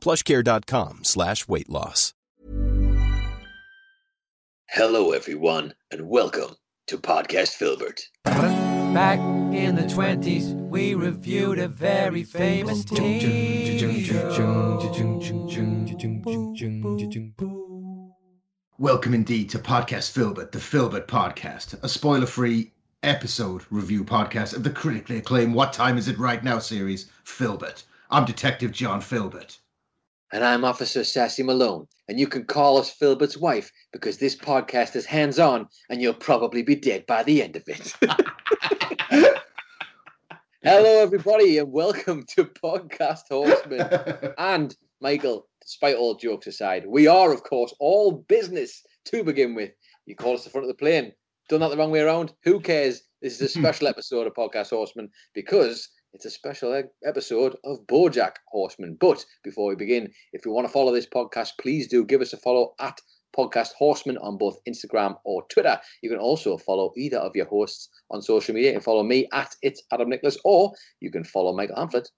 plushcare.com slash weight loss. Hello, everyone, and welcome to Podcast Philbert. Back in the 20s, we reviewed a very famous team. Welcome indeed to Podcast Philbert, the Philbert podcast, a spoiler free episode review podcast of the critically acclaimed What Time Is It Right Now series, Philbert. I'm Detective John Philbert. And I'm Officer Sassy Malone, and you can call us Philbert's wife because this podcast is hands on and you'll probably be dead by the end of it. Hello, everybody, and welcome to Podcast Horseman. and Michael, despite all jokes aside, we are, of course, all business to begin with. You call us the front of the plane. Done that the wrong way around? Who cares? This is a special episode of Podcast Horseman because it's a special episode of Bojack Horseman. But before we begin, if you want to follow this podcast, please do give us a follow at Podcast Horseman on both Instagram or Twitter. You can also follow either of your hosts on social media. Can follow me at It's Adam Nicholas, or you can follow Michael Hamflet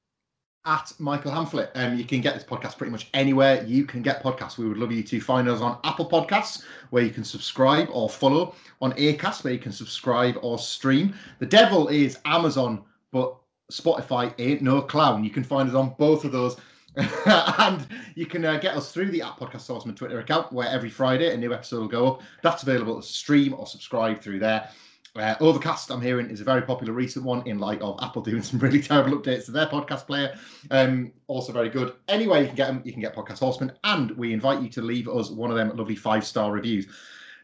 At Michael Hamflet. Um, you can get this podcast pretty much anywhere you can get podcasts. We would love you to find us on Apple Podcasts, where you can subscribe or follow, on Acast, where you can subscribe or stream. The devil is Amazon, but Spotify ain't no clown. You can find us on both of those. and you can uh, get us through the at Podcast Horseman Twitter account, where every Friday a new episode will go up. That's available to stream or subscribe through there. Uh, Overcast, I'm hearing, is a very popular recent one in light of Apple doing some really terrible updates to their podcast player. Um, also very good. Anyway, you can get them. You can get Podcast Horseman, and we invite you to leave us one of them lovely five star reviews.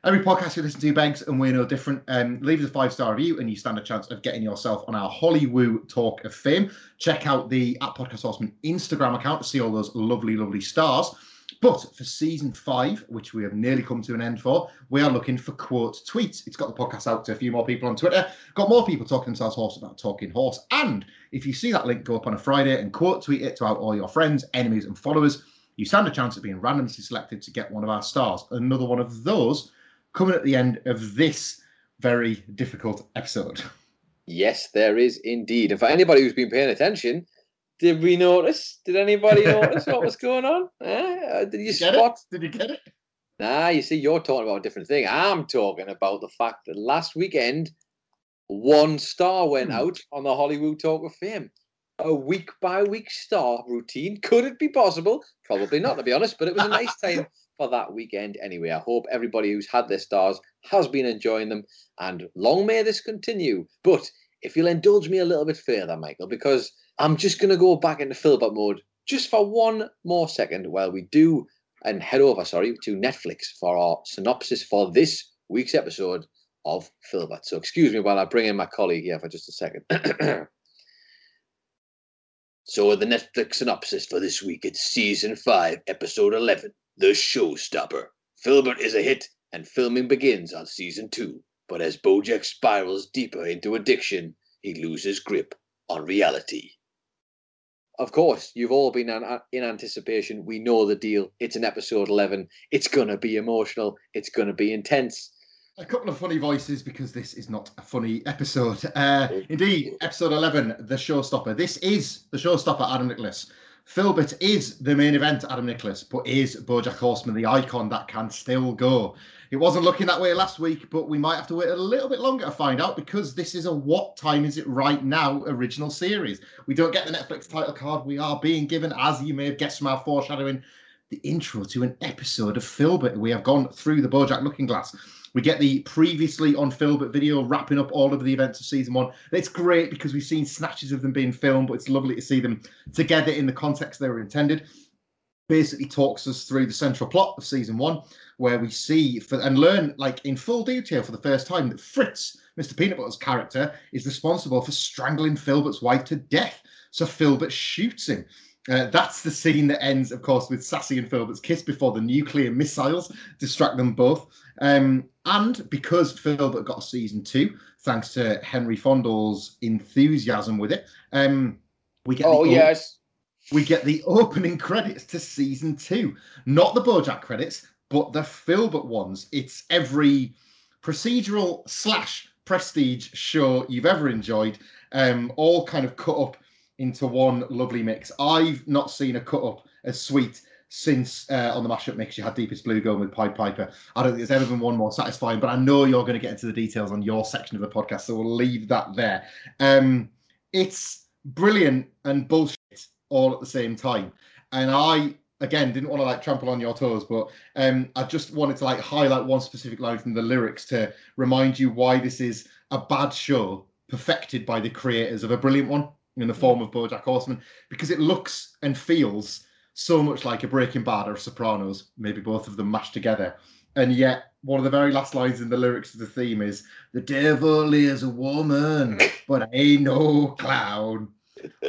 Every podcast you listen to, Banks, and we're no different. Um, leave us a five star review, and you stand a chance of getting yourself on our Hollywood Talk of Fame. Check out the at Podcast Horseman Instagram account to see all those lovely, lovely stars. But for season five, which we have nearly come to an end for, we are looking for quote tweets. It's got the podcast out to a few more people on Twitter, got more people talking themselves horse about talking horse. And if you see that link go up on a Friday and quote tweet it to out all your friends, enemies, and followers, you stand a chance of being randomly selected to get one of our stars. Another one of those coming at the end of this very difficult episode. Yes, there is indeed. And for anybody who's been paying attention, did we notice? Did anybody notice what was going on? Eh? Uh, Did you Get spot? it? Did you get it? Nah, you see, you're talking about a different thing. I'm talking about the fact that last weekend, one star went Hmm. out on the Hollywood Talk of Fame. A week by week star routine. Could it be possible? Probably not, to be honest, but it was a nice time for that weekend anyway. I hope everybody who's had their stars has been enjoying them, and long may this continue. But if you'll indulge me a little bit further, Michael, because I'm just going to go back into Philbert mode just for one more second while we do and head over, sorry, to Netflix for our synopsis for this week's episode of Philbert. So excuse me while I bring in my colleague here for just a second. so the Netflix synopsis for this week, it's season five, episode eleven, The Showstopper. Philbert is a hit, and filming begins on season two. But as Bojack spirals deeper into addiction, he loses grip on reality. Of course, you've all been an- in anticipation. We know the deal. It's an episode 11. It's going to be emotional. It's going to be intense. A couple of funny voices because this is not a funny episode. Uh, indeed, episode 11, The Showstopper. This is The Showstopper, Adam Nicholas. Philbert is the main event, Adam Nicholas, but is Bojack Horseman the icon that can still go? It wasn't looking that way last week, but we might have to wait a little bit longer to find out because this is a What Time Is It Right Now original series. We don't get the Netflix title card. We are being given, as you may have guessed from our foreshadowing, the intro to an episode of Philbert. We have gone through the Bojack Looking Glass. We get the previously on Philbert video wrapping up all of the events of season one. It's great because we've seen snatches of them being filmed, but it's lovely to see them together in the context they were intended. Basically, talks us through the central plot of season one, where we see for, and learn, like in full detail for the first time, that Fritz, Mr. Peanut Butter's character, is responsible for strangling Philbert's wife to death. So Philbert shoots him. Uh, that's the scene that ends, of course, with Sassy and Philbert's kiss before the nuclear missiles distract them both. Um, and because Philbert got a season two, thanks to Henry Fondle's enthusiasm with it, um, we get oh the yes, we get the opening credits to season two, not the BoJack credits, but the Philbert ones. It's every procedural slash prestige show you've ever enjoyed, um, all kind of cut up into one lovely mix. I've not seen a cut up as sweet since uh, on the mashup mix you had Deepest Blue going with Pied Piper. I don't think there's ever been one more satisfying, but I know you're going to get into the details on your section of the podcast, so we'll leave that there. Um, it's brilliant and bullshit all at the same time. And I again didn't want to like trample on your toes, but um, I just wanted to like highlight one specific line from the lyrics to remind you why this is a bad show perfected by the creators of a brilliant one in the form of BoJack Horseman, because it looks and feels so much like a Breaking Bad or Sopranos, maybe both of them mashed together. And yet, one of the very last lines in the lyrics of the theme is "The devil is a woman, but I ain't no clown."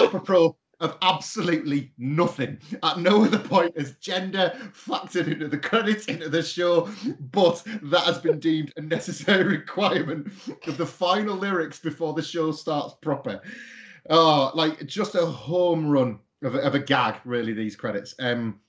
Apropos of absolutely nothing. At no other point has gender factored into the credits into the show, but that has been deemed a necessary requirement of the final lyrics before the show starts proper. Oh, like just a home run of a, of a gag, really. These credits. Um,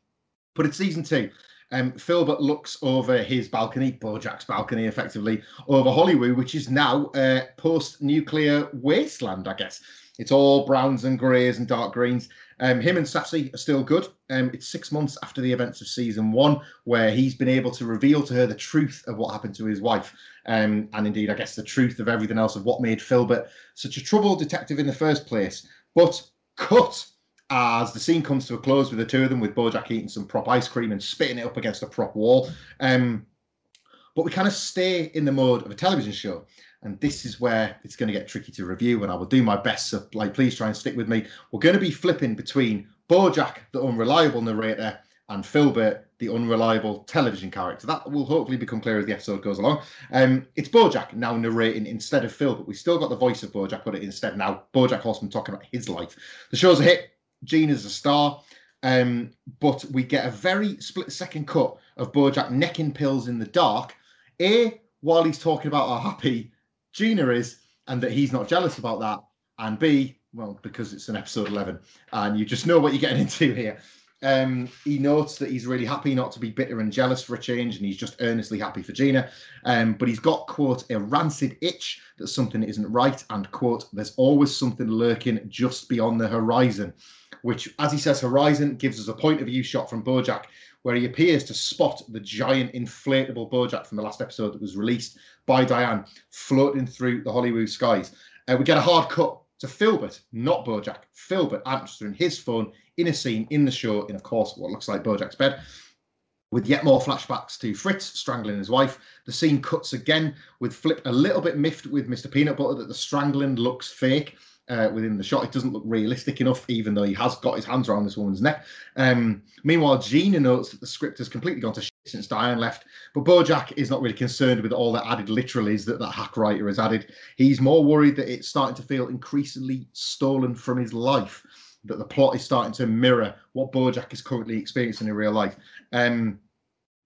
but it's season two. Um, Philbert looks over his balcony, Bojack's balcony, effectively over Hollywood, which is now uh, post-nuclear wasteland, I guess. It's all browns and greys and dark greens. Um, him and Sassy are still good. Um, it's six months after the events of season one, where he's been able to reveal to her the truth of what happened to his wife. Um, and indeed, I guess the truth of everything else of what made Philbert such a troubled detective in the first place. But cut as the scene comes to a close with the two of them, with Bojack eating some prop ice cream and spitting it up against a prop wall. Um, but we kind of stay in the mode of a television show. And this is where it's going to get tricky to review and i will do my best so like please try and stick with me. We're going to be flipping between bojack the unreliable narrator and philbert the unreliable television character. That will hopefully become clear as the episode goes along. Um, it's bojack now narrating instead of phil but we still got the voice of bojack but it instead now bojack horseman talking about his life. The show's a hit gene is a star um, but we get a very split second cut of bojack necking pills in the dark a while he's talking about how happy Gina is, and that he's not jealous about that. And B, well, because it's an episode 11 and you just know what you're getting into here. Um, he notes that he's really happy not to be bitter and jealous for a change, and he's just earnestly happy for Gina. Um, but he's got, quote, a rancid itch that something isn't right, and, quote, there's always something lurking just beyond the horizon, which, as he says, horizon gives us a point of view shot from Bojack where he appears to spot the giant inflatable Bojack from the last episode that was released by Diane floating through the Hollywood skies. Uh, we get a hard cut to Philbert, not Bojack. Philbert answering his phone in a scene in the show, in of course what looks like Bojack's bed. With yet more flashbacks to Fritz strangling his wife, the scene cuts again with Flip a little bit miffed with Mr. Peanut Butter that the strangling looks fake uh, within the shot. It doesn't look realistic enough, even though he has got his hands around this woman's neck. Um, meanwhile, Gina notes that the script has completely gone to shit since Diane left, but Bojack is not really concerned with all the added literalies that that hack writer has added. He's more worried that it's starting to feel increasingly stolen from his life, that the plot is starting to mirror what Bojack is currently experiencing in real life. Um,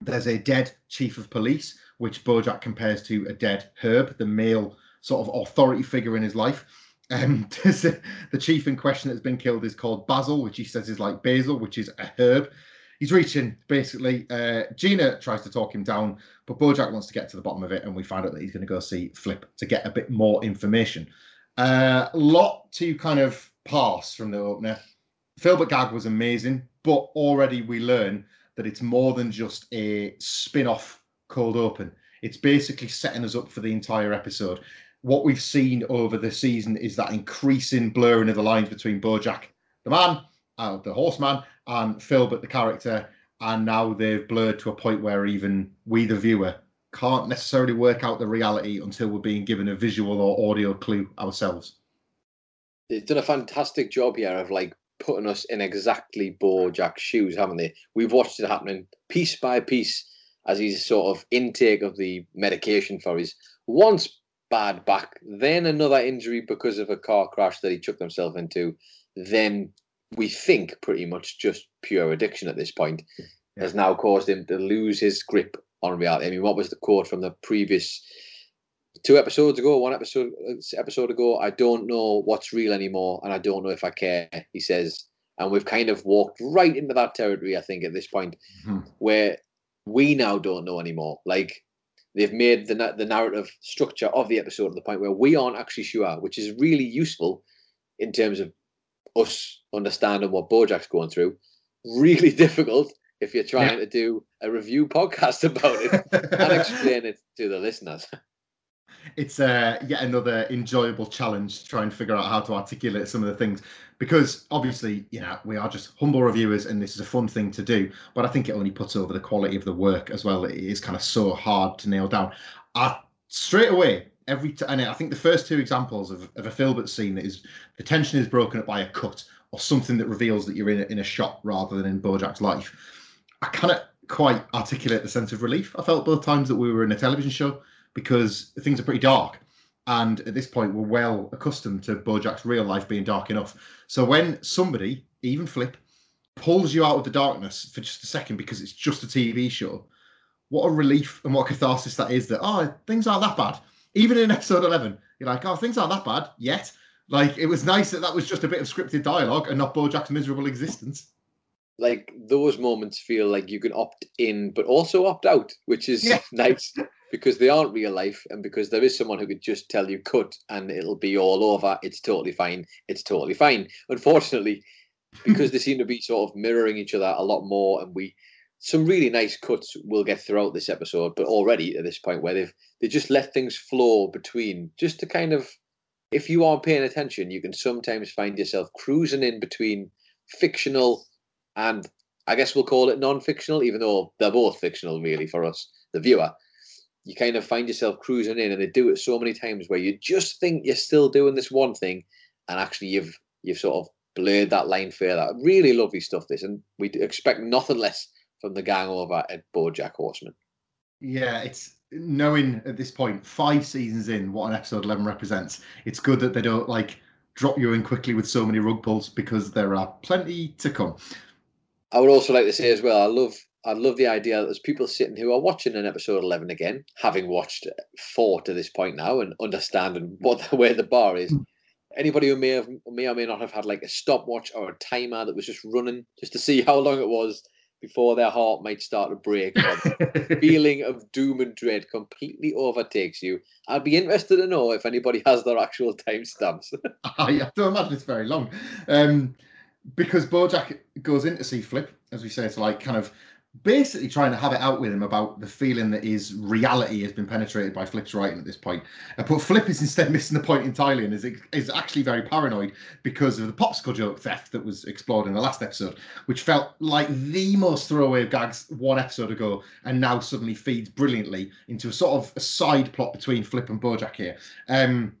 there's a dead chief of police, which Bojack compares to a dead Herb, the male sort of authority figure in his life. Um, the chief in question that's been killed is called Basil, which he says is like basil, which is a herb. He's reaching basically. Uh, Gina tries to talk him down, but Bojack wants to get to the bottom of it, and we find out that he's going to go see Flip to get a bit more information. A uh, lot to kind of pass from the opener. Philbert Gag was amazing, but already we learn that it's more than just a spin off cold open. It's basically setting us up for the entire episode what we've seen over the season is that increasing blurring of the lines between Bojack, the man, uh, the horseman, and Philbert, the character, and now they've blurred to a point where even we, the viewer, can't necessarily work out the reality until we're being given a visual or audio clue ourselves. They've done a fantastic job here of like putting us in exactly Bojack's shoes, haven't they? We've watched it happening piece by piece as his sort of intake of the medication for his once bad back, then another injury because of a car crash that he chucked himself into, then we think pretty much just pure addiction at this point yeah. has now caused him to lose his grip on reality. I mean, what was the quote from the previous two episodes ago, one episode episode ago? I don't know what's real anymore, and I don't know if I care. He says, and we've kind of walked right into that territory. I think at this point, mm-hmm. where we now don't know anymore. Like they've made the the narrative structure of the episode to the point where we aren't actually sure, which is really useful in terms of us understanding what Bojack's going through. Really difficult if you're trying yeah. to do a review podcast about it and explain it to the listeners. It's uh, yet another enjoyable challenge to try and figure out how to articulate some of the things because obviously, you know, we are just humble reviewers and this is a fun thing to do. But I think it only puts over the quality of the work as well. It is kind of so hard to nail down. I, straight away, every t- and I think the first two examples of, of a Philbert scene is the tension is broken up by a cut or something that reveals that you're in a, in a shot rather than in Bojack's life. I cannot quite articulate the sense of relief I felt both times that we were in a television show because things are pretty dark. And at this point, we're well accustomed to Bojack's real life being dark enough. So when somebody, even Flip, pulls you out of the darkness for just a second because it's just a TV show, what a relief and what a catharsis that is that, oh, things aren't that bad even in episode 11, you're like, oh, things aren't that bad yet. Like, it was nice that that was just a bit of scripted dialogue and not Bojack's miserable existence. Like, those moments feel like you can opt in, but also opt out, which is yeah. nice because they aren't real life and because there is someone who could just tell you cut and it'll be all over. It's totally fine. It's totally fine. Unfortunately, because they seem to be sort of mirroring each other a lot more and we some really nice cuts we'll get throughout this episode, but already at this point where they've they just let things flow between, just to kind of, if you aren't paying attention, you can sometimes find yourself cruising in between fictional and I guess we'll call it non-fictional, even though they're both fictional really for us, the viewer. You kind of find yourself cruising in, and they do it so many times where you just think you're still doing this one thing, and actually you've you've sort of blurred that line further. Really lovely stuff, this, and we expect nothing less from the gang over at BoJack Horseman. Yeah, it's knowing at this point, five seasons in, what an episode eleven represents. It's good that they don't like drop you in quickly with so many rug pulls because there are plenty to come. I would also like to say as well, I love I love the idea that there's people sitting who are watching an episode 11 again, having watched four to this point now and understanding what where the bar is. Hmm. Anybody who may have may or may not have had like a stopwatch or a timer that was just running just to see how long it was before their heart might start to break. feeling of doom and dread completely overtakes you. I'd be interested to know if anybody has their actual timestamps. I don't imagine it's very long. Um, because Bojack goes in to see Flip, as we say, to like kind of basically trying to have it out with him about the feeling that his reality has been penetrated by Flip's writing at this point. Uh, but Flip is instead missing the point entirely and is, is actually very paranoid because of the popsicle joke theft that was explored in the last episode, which felt like the most throwaway of gags one episode ago and now suddenly feeds brilliantly into a sort of a side plot between Flip and Bojack here. Um,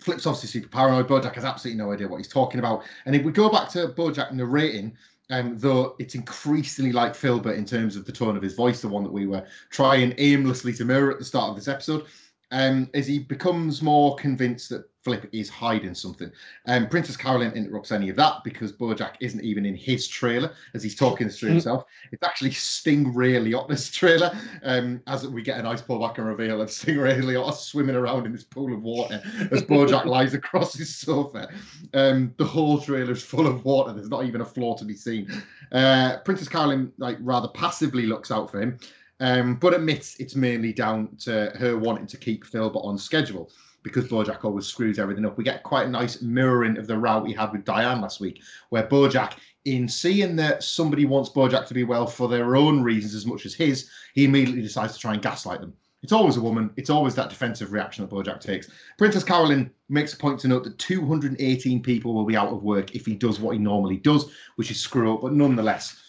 Flip's obviously super paranoid. Bojack has absolutely no idea what he's talking about. And if we go back to Bojack narrating, um, though it's increasingly like Philbert in terms of the tone of his voice, the one that we were trying aimlessly to mirror at the start of this episode, um, as he becomes more convinced that Flip is hiding something. Um, Princess Carolyn interrupts any of that because Bojack isn't even in his trailer as he's talking this to mm. himself. It's actually Stingray Liotta's trailer um, as we get a nice pullback and reveal of Stingray Liotta swimming around in this pool of water as Bojack lies across his sofa. Um, the whole trailer is full of water. There's not even a floor to be seen. Uh, Princess Carolyn like rather passively looks out for him. Um, but admits it's mainly down to her wanting to keep Philbert on schedule because Bojack always screws everything up. We get quite a nice mirroring of the row we had with Diane last week, where Bojack, in seeing that somebody wants Bojack to be well for their own reasons as much as his, he immediately decides to try and gaslight them. It's always a woman. It's always that defensive reaction that Bojack takes. Princess Carolyn makes a point to note that 218 people will be out of work if he does what he normally does, which is screw up. But nonetheless,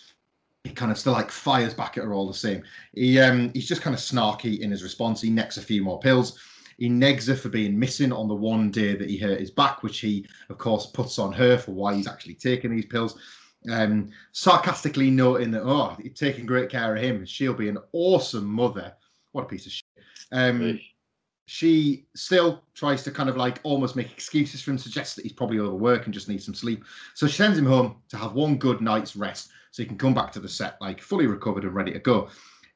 he kind of still like fires back at her all the same. He um he's just kind of snarky in his response. He necks a few more pills. He negs her for being missing on the one day that he hurt his back, which he of course puts on her for why he's actually taking these pills. Um, sarcastically noting that oh, you're taking great care of him. She'll be an awesome mother. What a piece of shit. Um, she still tries to kind of like almost make excuses for him, suggests that he's probably overworked and just needs some sleep. So she sends him home to have one good night's rest so he can come back to the set like fully recovered and ready to go.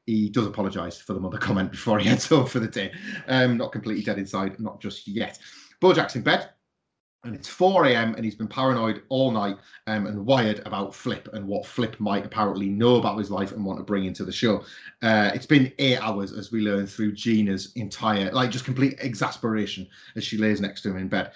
He does apologise for the mother comment before he heads home for the day. Um, not completely dead inside, not just yet. Bojack's in bed and it's 4 a.m. and he's been paranoid all night um, and wired about Flip and what Flip might apparently know about his life and want to bring into the show. Uh, it's been eight hours as we learn through Gina's entire, like, just complete exasperation as she lays next to him in bed.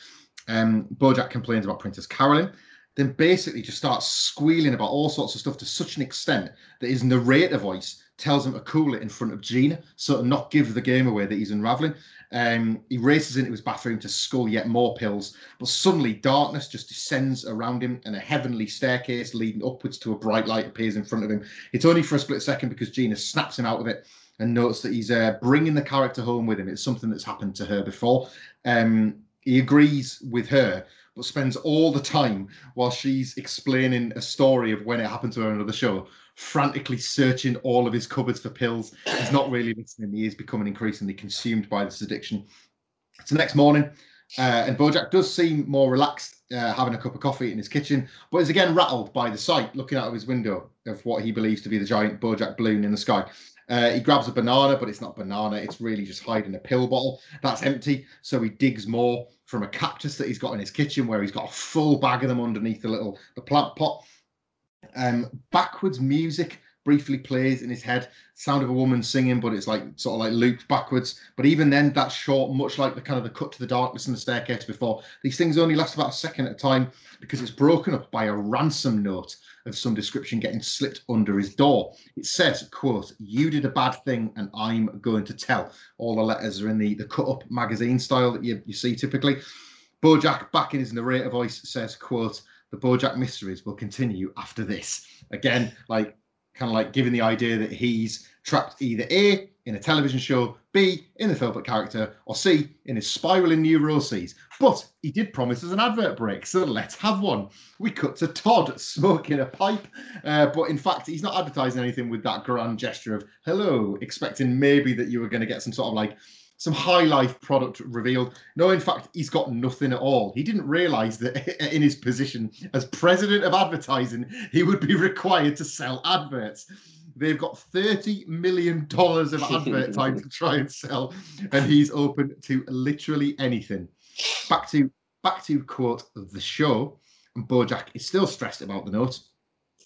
Um, Bojack complains about Princess Carolyn, then basically just starts squealing about all sorts of stuff to such an extent that his narrator voice tells him to cool it in front of Gina, so to not give the game away that he's unraveling. Um, he races into his bathroom to scull yet more pills, but suddenly darkness just descends around him and a heavenly staircase leading upwards to a bright light appears in front of him. It's only for a split second because Gina snaps him out of it and notes that he's uh, bringing the character home with him. It's something that's happened to her before. Um, he agrees with her, but spends all the time while she's explaining a story of when it happened to her on another show, frantically searching all of his cupboards for pills. He's not really listening. He is becoming increasingly consumed by this addiction. It's the next morning, uh, and Bojack does seem more relaxed, uh, having a cup of coffee in his kitchen, but is again rattled by the sight looking out of his window of what he believes to be the giant Bojack balloon in the sky. Uh, he grabs a banana, but it's not banana. It's really just hiding a pill bottle that's empty. So he digs more from a cactus that he's got in his kitchen, where he's got a full bag of them underneath the little the plant pot. Um, backwards music briefly plays in his head. Sound of a woman singing, but it's like sort of like looped backwards. But even then, that's short, much like the kind of the cut to the darkness in the staircase before. These things only last about a second at a time because it's broken up by a ransom note of some description getting slipped under his door. It says, quote, you did a bad thing and I'm going to tell. All the letters are in the, the cut up magazine style that you, you see typically. Bojack, back in his narrator voice, says, quote, the Bojack mysteries will continue after this. Again, like kind of like giving the idea that he's trapped either A in a television show, B in the Philbert character, or C in his spiraling neuroses. But he did promise us an advert break, so let's have one. We cut to Todd smoking a pipe, uh, but in fact, he's not advertising anything with that grand gesture of hello, expecting maybe that you were going to get some sort of like some high life product revealed. No, in fact, he's got nothing at all. He didn't realize that in his position as president of advertising, he would be required to sell adverts. They've got $30 million of advert time to try and sell, and he's open to literally anything. Back to back to quote the show. And Bojack is still stressed about the note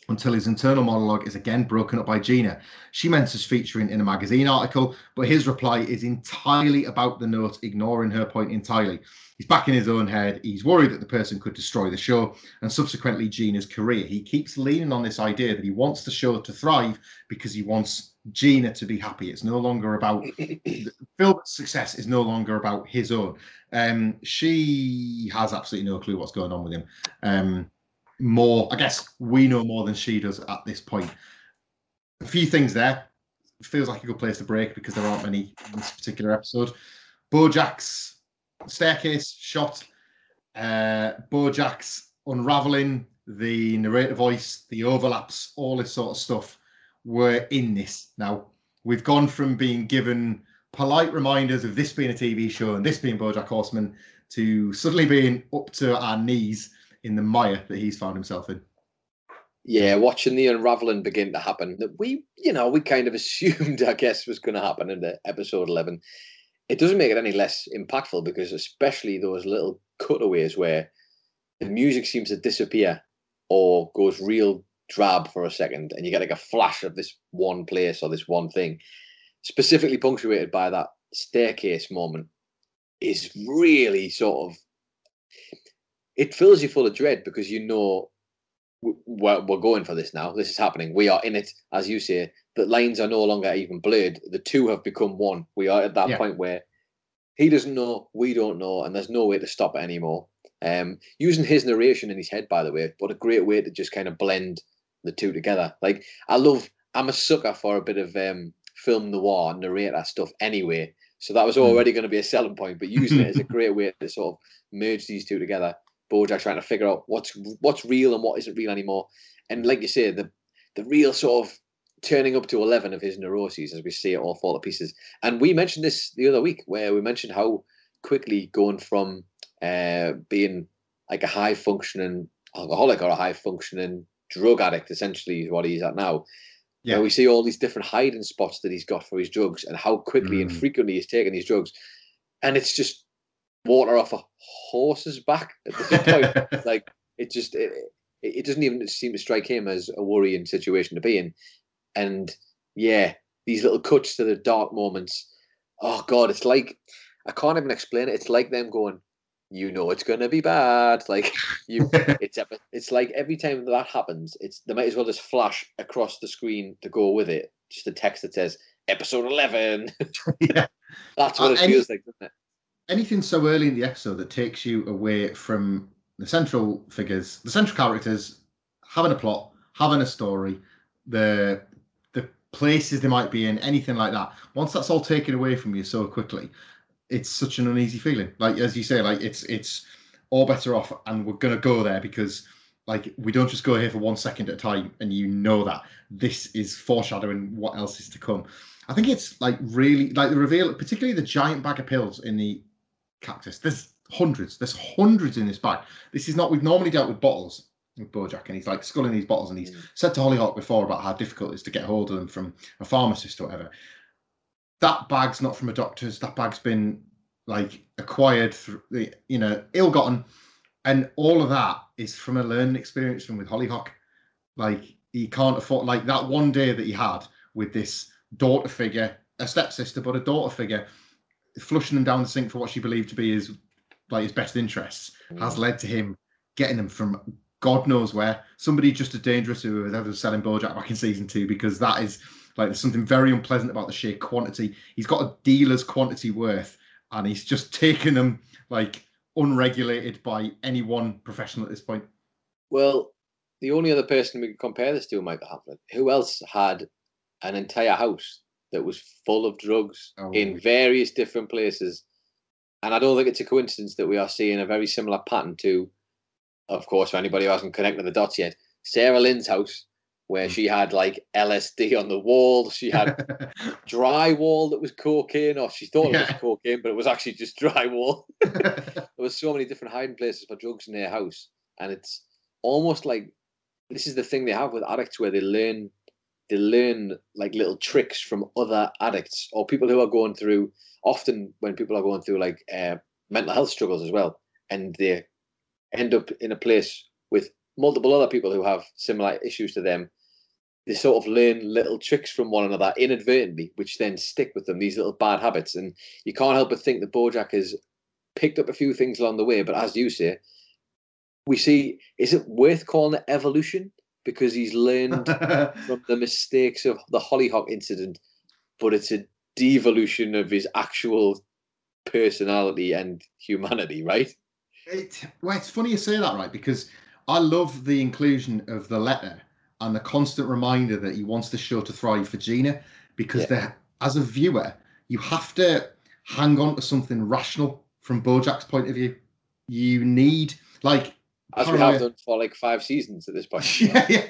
until his internal monologue is again broken up by Gina. She mentions featuring in a magazine article, but his reply is entirely about the note, ignoring her point entirely. He's back in his own head. He's worried that the person could destroy the show and subsequently Gina's career. He keeps leaning on this idea that he wants the show to thrive because he wants Gina to be happy. It's no longer about Phil's success is no longer about his own. Um, she has absolutely no clue what's going on with him. Um, more. I guess we know more than she does at this point. A few things there. Feels like a good place to break because there aren't many in this particular episode. Bojack's staircase shot. Uh, Bojack's unraveling the narrator voice, the overlaps, all this sort of stuff were in this. Now we've gone from being given polite reminders of this being a TV show and this being BoJack Horseman to suddenly being up to our knees in the mire that he's found himself in. Yeah, watching the unraveling begin to happen that we, you know, we kind of assumed, I guess, was going to happen in the episode 11. It doesn't make it any less impactful because, especially those little cutaways where the music seems to disappear or goes real drab for a second, and you get like a flash of this one place or this one thing, specifically punctuated by that staircase moment, is really sort of it fills you full of dread because you know we're, we're going for this now. This is happening. We are in it, as you say. The lines are no longer even blurred. The two have become one. We are at that yeah. point where he doesn't know, we don't know, and there's no way to stop it anymore. Um, using his narration in his head, by the way, what a great way to just kind of blend the two together. Like I love, I'm a sucker for a bit of um, film noir narrator stuff anyway. So that was Hmm. already going to be a selling point, but using it as a great way to sort of merge these two together. Bojack trying to figure out what's what's real and what isn't real anymore. And like you say, the the real sort of turning up to eleven of his neuroses as we see it all fall to pieces. And we mentioned this the other week, where we mentioned how quickly going from uh, being like a high functioning alcoholic or a high functioning drug addict, essentially, is what he's at now. Yeah. We see all these different hiding spots that he's got for his drugs and how quickly and Mm. frequently he's taking these drugs. And it's just water off a horse's back at this point. like it just it, it doesn't even seem to strike him as a worrying situation to be in. And yeah, these little cuts to the dark moments. Oh god, it's like I can't even explain it. It's like them going, you know, it's gonna be bad. Like you, it's it's like every time that happens, it's they might as well just flash across the screen to go with it. Just a text that says episode eleven. yeah. That's what Uh, it feels like, doesn't it? Anything so early in the episode that takes you away from the central figures, the central characters, having a plot, having a story, the the places they might be in, anything like that. Once that's all taken away from you so quickly, it's such an uneasy feeling. Like as you say, like it's it's all better off, and we're gonna go there because like we don't just go here for one second at a time, and you know that this is foreshadowing what else is to come. I think it's like really like the reveal, particularly the giant bag of pills in the cactus. There's hundreds. There's hundreds in this bag. This is not. We've normally dealt with bottles with Bojack, and he's like sculling these bottles, and he's Mm. said to Hollyhock before about how difficult it is to get hold of them from a pharmacist or whatever. That bag's not from a doctor's. That bag's been like acquired through the you know ill-gotten, and all of that is from a learning experience from with Hollyhock. Like he can't afford like that one day that he had with this daughter figure, a stepsister, but a daughter figure, flushing them down the sink for what she believed to be his like his best interests, has mm. led to him getting them from God knows where. Somebody just as dangerous who was ever selling Bojack back in season two, because that is like there's something very unpleasant about the sheer quantity. He's got a dealer's quantity worth, and he's just taken them like unregulated by any one professional at this point. Well, the only other person we could compare this to, Michael Hamlet, who else had an entire house that was full of drugs Oh. in various different places? And I don't think it's a coincidence that we are seeing a very similar pattern to, of course, for anybody who hasn't connected the dots yet, Sarah Lynn's house, where Mm. she had like LSD on the wall. She had drywall that was cocaine, or she thought it was cocaine, but it was actually just drywall there was so many different hiding places for drugs in their house, and it's almost like this is the thing they have with addicts where they learn they learn like little tricks from other addicts or people who are going through often when people are going through like uh, mental health struggles as well and they end up in a place with multiple other people who have similar issues to them they sort of learn little tricks from one another inadvertently which then stick with them these little bad habits. And you can't help but think that bojack has picked up a few things along the way but as you say we see is it worth calling it evolution because he's learned from the mistakes of the hollyhock incident but it's a devolution of his actual personality and humanity right It, well, it's funny you say that, right? Because I love the inclusion of the letter and the constant reminder that he wants the show to thrive for Gina. Because Yeah. as a viewer, you have to hang on to something rational from Bojack's point of view. You need, like, as we paranoia- have done for like five seasons at this point yeah, yeah.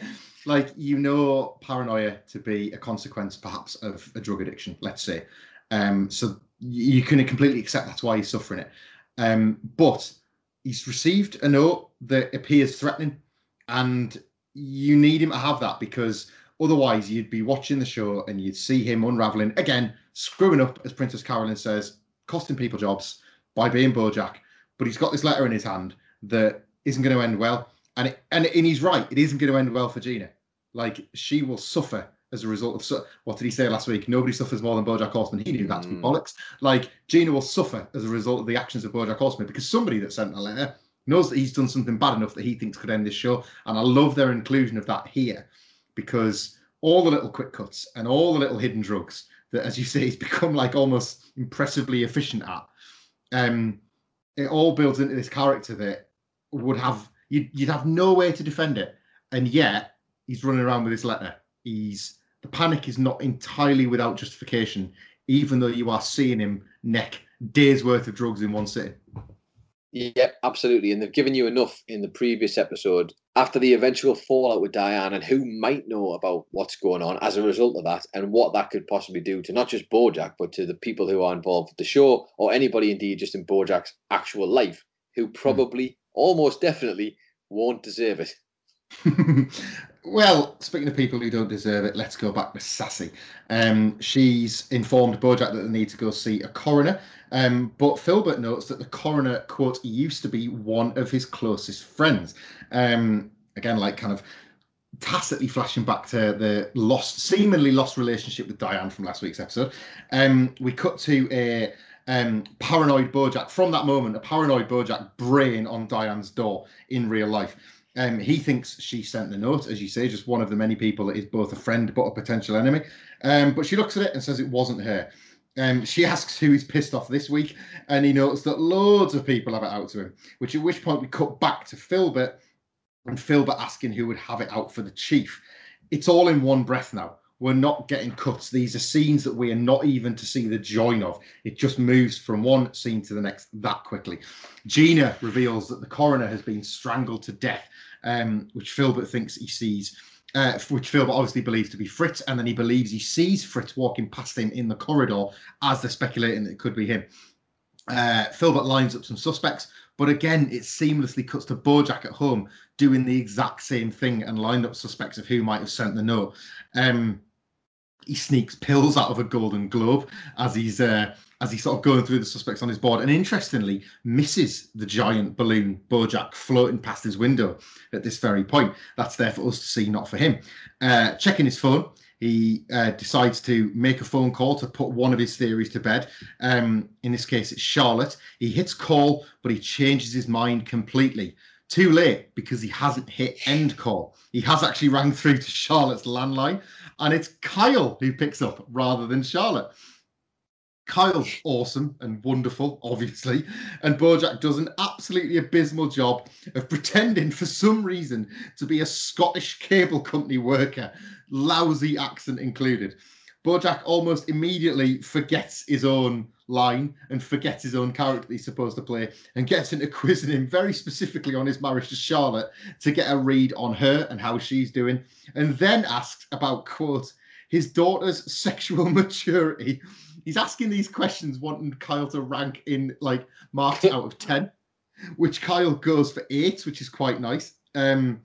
Like you know, paranoia to be a consequence, perhaps, of a drug addiction. Let's say, um, so you can completely accept that's why he's suffering it. Um, but he's received a note that appears threatening, and you need him to have that because otherwise you'd be watching the show and you'd see him unraveling again, screwing up, as Princess Carolyn says, costing people jobs by being BoJack. But he's got this letter in his hand that isn't going to end well and it, and and he's right. It isn't going to end well for Gina. Like she will suffer as a result of su- what did he say last week? Nobody suffers more than BoJack Horseman. He knew that to be Mm. bollocks. Like Gina will suffer as a result of the actions of BoJack Horseman because somebody that sent the letter knows that he's done something bad enough that he thinks could end this show. And I love their inclusion of that here because all the little quick cuts and all the little hidden drugs that, as you say, he's become like almost impressively efficient at. Um, it all builds into this character that would have you'd, you'd have no way to defend it and yet he's running around with his letter. He's the panic is not entirely without justification, even though you are seeing him neck days worth of drugs in one sitting. Yep, absolutely. And they've given you enough in the previous episode after the eventual fallout with Diane and who might know about what's going on as a result of that and what that could possibly do to not just Bojack, but to the people who are involved with the show or anybody indeed just in Bojack's actual life who probably, mm. Almost definitely, won't deserve it. well, speaking of people who don't deserve it, let's go back to Sassy. Um, she's informed Bojack that they need to go see a coroner. Um, but Philbert notes that the coroner, quote, used to be one of his closest friends. Um, again, like kind of tacitly flashing back to the lost, seemingly lost relationship with Diane from last week's episode. Um, we cut to a um, paranoid Bojack. From that moment, a paranoid Bojack brain on Diane's door in real life. Um, he thinks she sent the note, as you say, just one of the many people that is both a friend but a potential enemy. Um, but she looks at it and says it wasn't her. Um, she asks who he's pissed off this week, and he notes that loads of people have it out to him. Which at which point we cut back to Philbert, and Philbert asking who would have it out for the chief. It's all in one breath now. We're not getting cuts. These are scenes that we are not even to see the join of. It just moves from one scene to the next that quickly. Gina reveals that the coroner has been strangled to death, um, which Philbert thinks he sees uh, which Phil obviously believes to be Fritz, and then he believes he sees Fritz walking past him in the corridor as they're speculating that it could be him. Uh, Philbert lines up some suspects, but again, it seamlessly cuts to Bojack at home doing the exact same thing and lined up suspects of who might have sent the note. Um, he sneaks pills out of a golden globe as he's uh, as he's sort of going through the suspects on his board, and interestingly, misses the giant balloon Bojack floating past his window at this very point. That's there for us to see, not for him. Uh, checking his phone, he uh, decides to make a phone call to put one of his theories to bed. Um, in this case, it's Charlotte. He hits call, but he changes his mind completely. Too late because he hasn't hit end call. He has actually rang through to Charlotte's landline, and it's Kyle who picks up rather than Charlotte. Kyle's awesome and wonderful, obviously, and Bojack does an absolutely abysmal job of pretending for some reason to be a Scottish cable company worker, lousy accent included. Bojack almost immediately forgets his own line and forgets his own character he's supposed to play and gets into quizzing him very specifically on his marriage to Charlotte to get a read on her and how she's doing, and then asks about, quote, his daughter's sexual maturity he's asking these questions, wanting Kyle to rank in like marks out of ten, which Kyle goes for eight, which is quite nice. Um,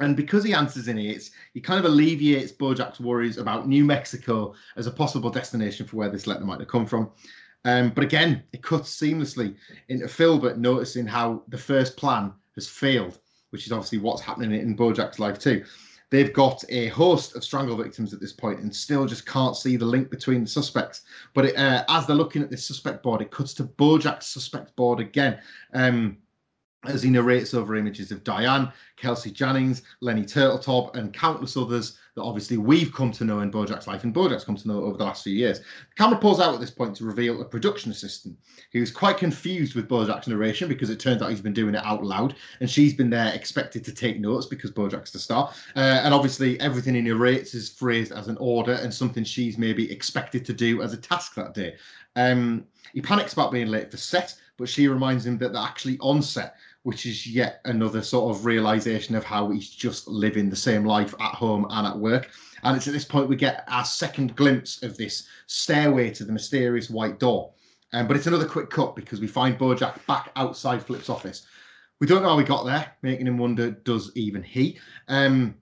and because he answers in eight, he kind of alleviates Bojack's worries about New Mexico as a possible destination for where this letter might have come from. Um, but again, it cuts seamlessly into Philbert noticing how the first plan has failed, which is obviously what's happening in Bojack's life too. They've got a host of strangle victims at this point and still just can't see the link between the suspects. But it, uh, as they're looking at this suspect board, it cuts to Bojack's suspect board again. Um, as he narrates over images of Diane, Kelsey Jennings, Lenny Turteltaub, and countless others that obviously we've come to know in Bojack's life and Bojack's come to know over the last few years. The camera pulls out at this point to reveal a production assistant who's quite confused with Bojack's narration because it turns out he's been doing it out loud and she's been there expected to take notes because Bojack's the star. Uh, and obviously everything he narrates is phrased as an order and something she's maybe expected to do as a task that day. Um, he panics about being late for set, but she reminds him that they're actually on set which is yet another sort of realization of how he's just living the same life at home and at work. And it's at this point we get our second glimpse of this stairway to the mysterious white door. Um, but it's another quick cut because we find Bojack back outside Flip's office. We don't know how he got there, making him wonder, does even he? Um,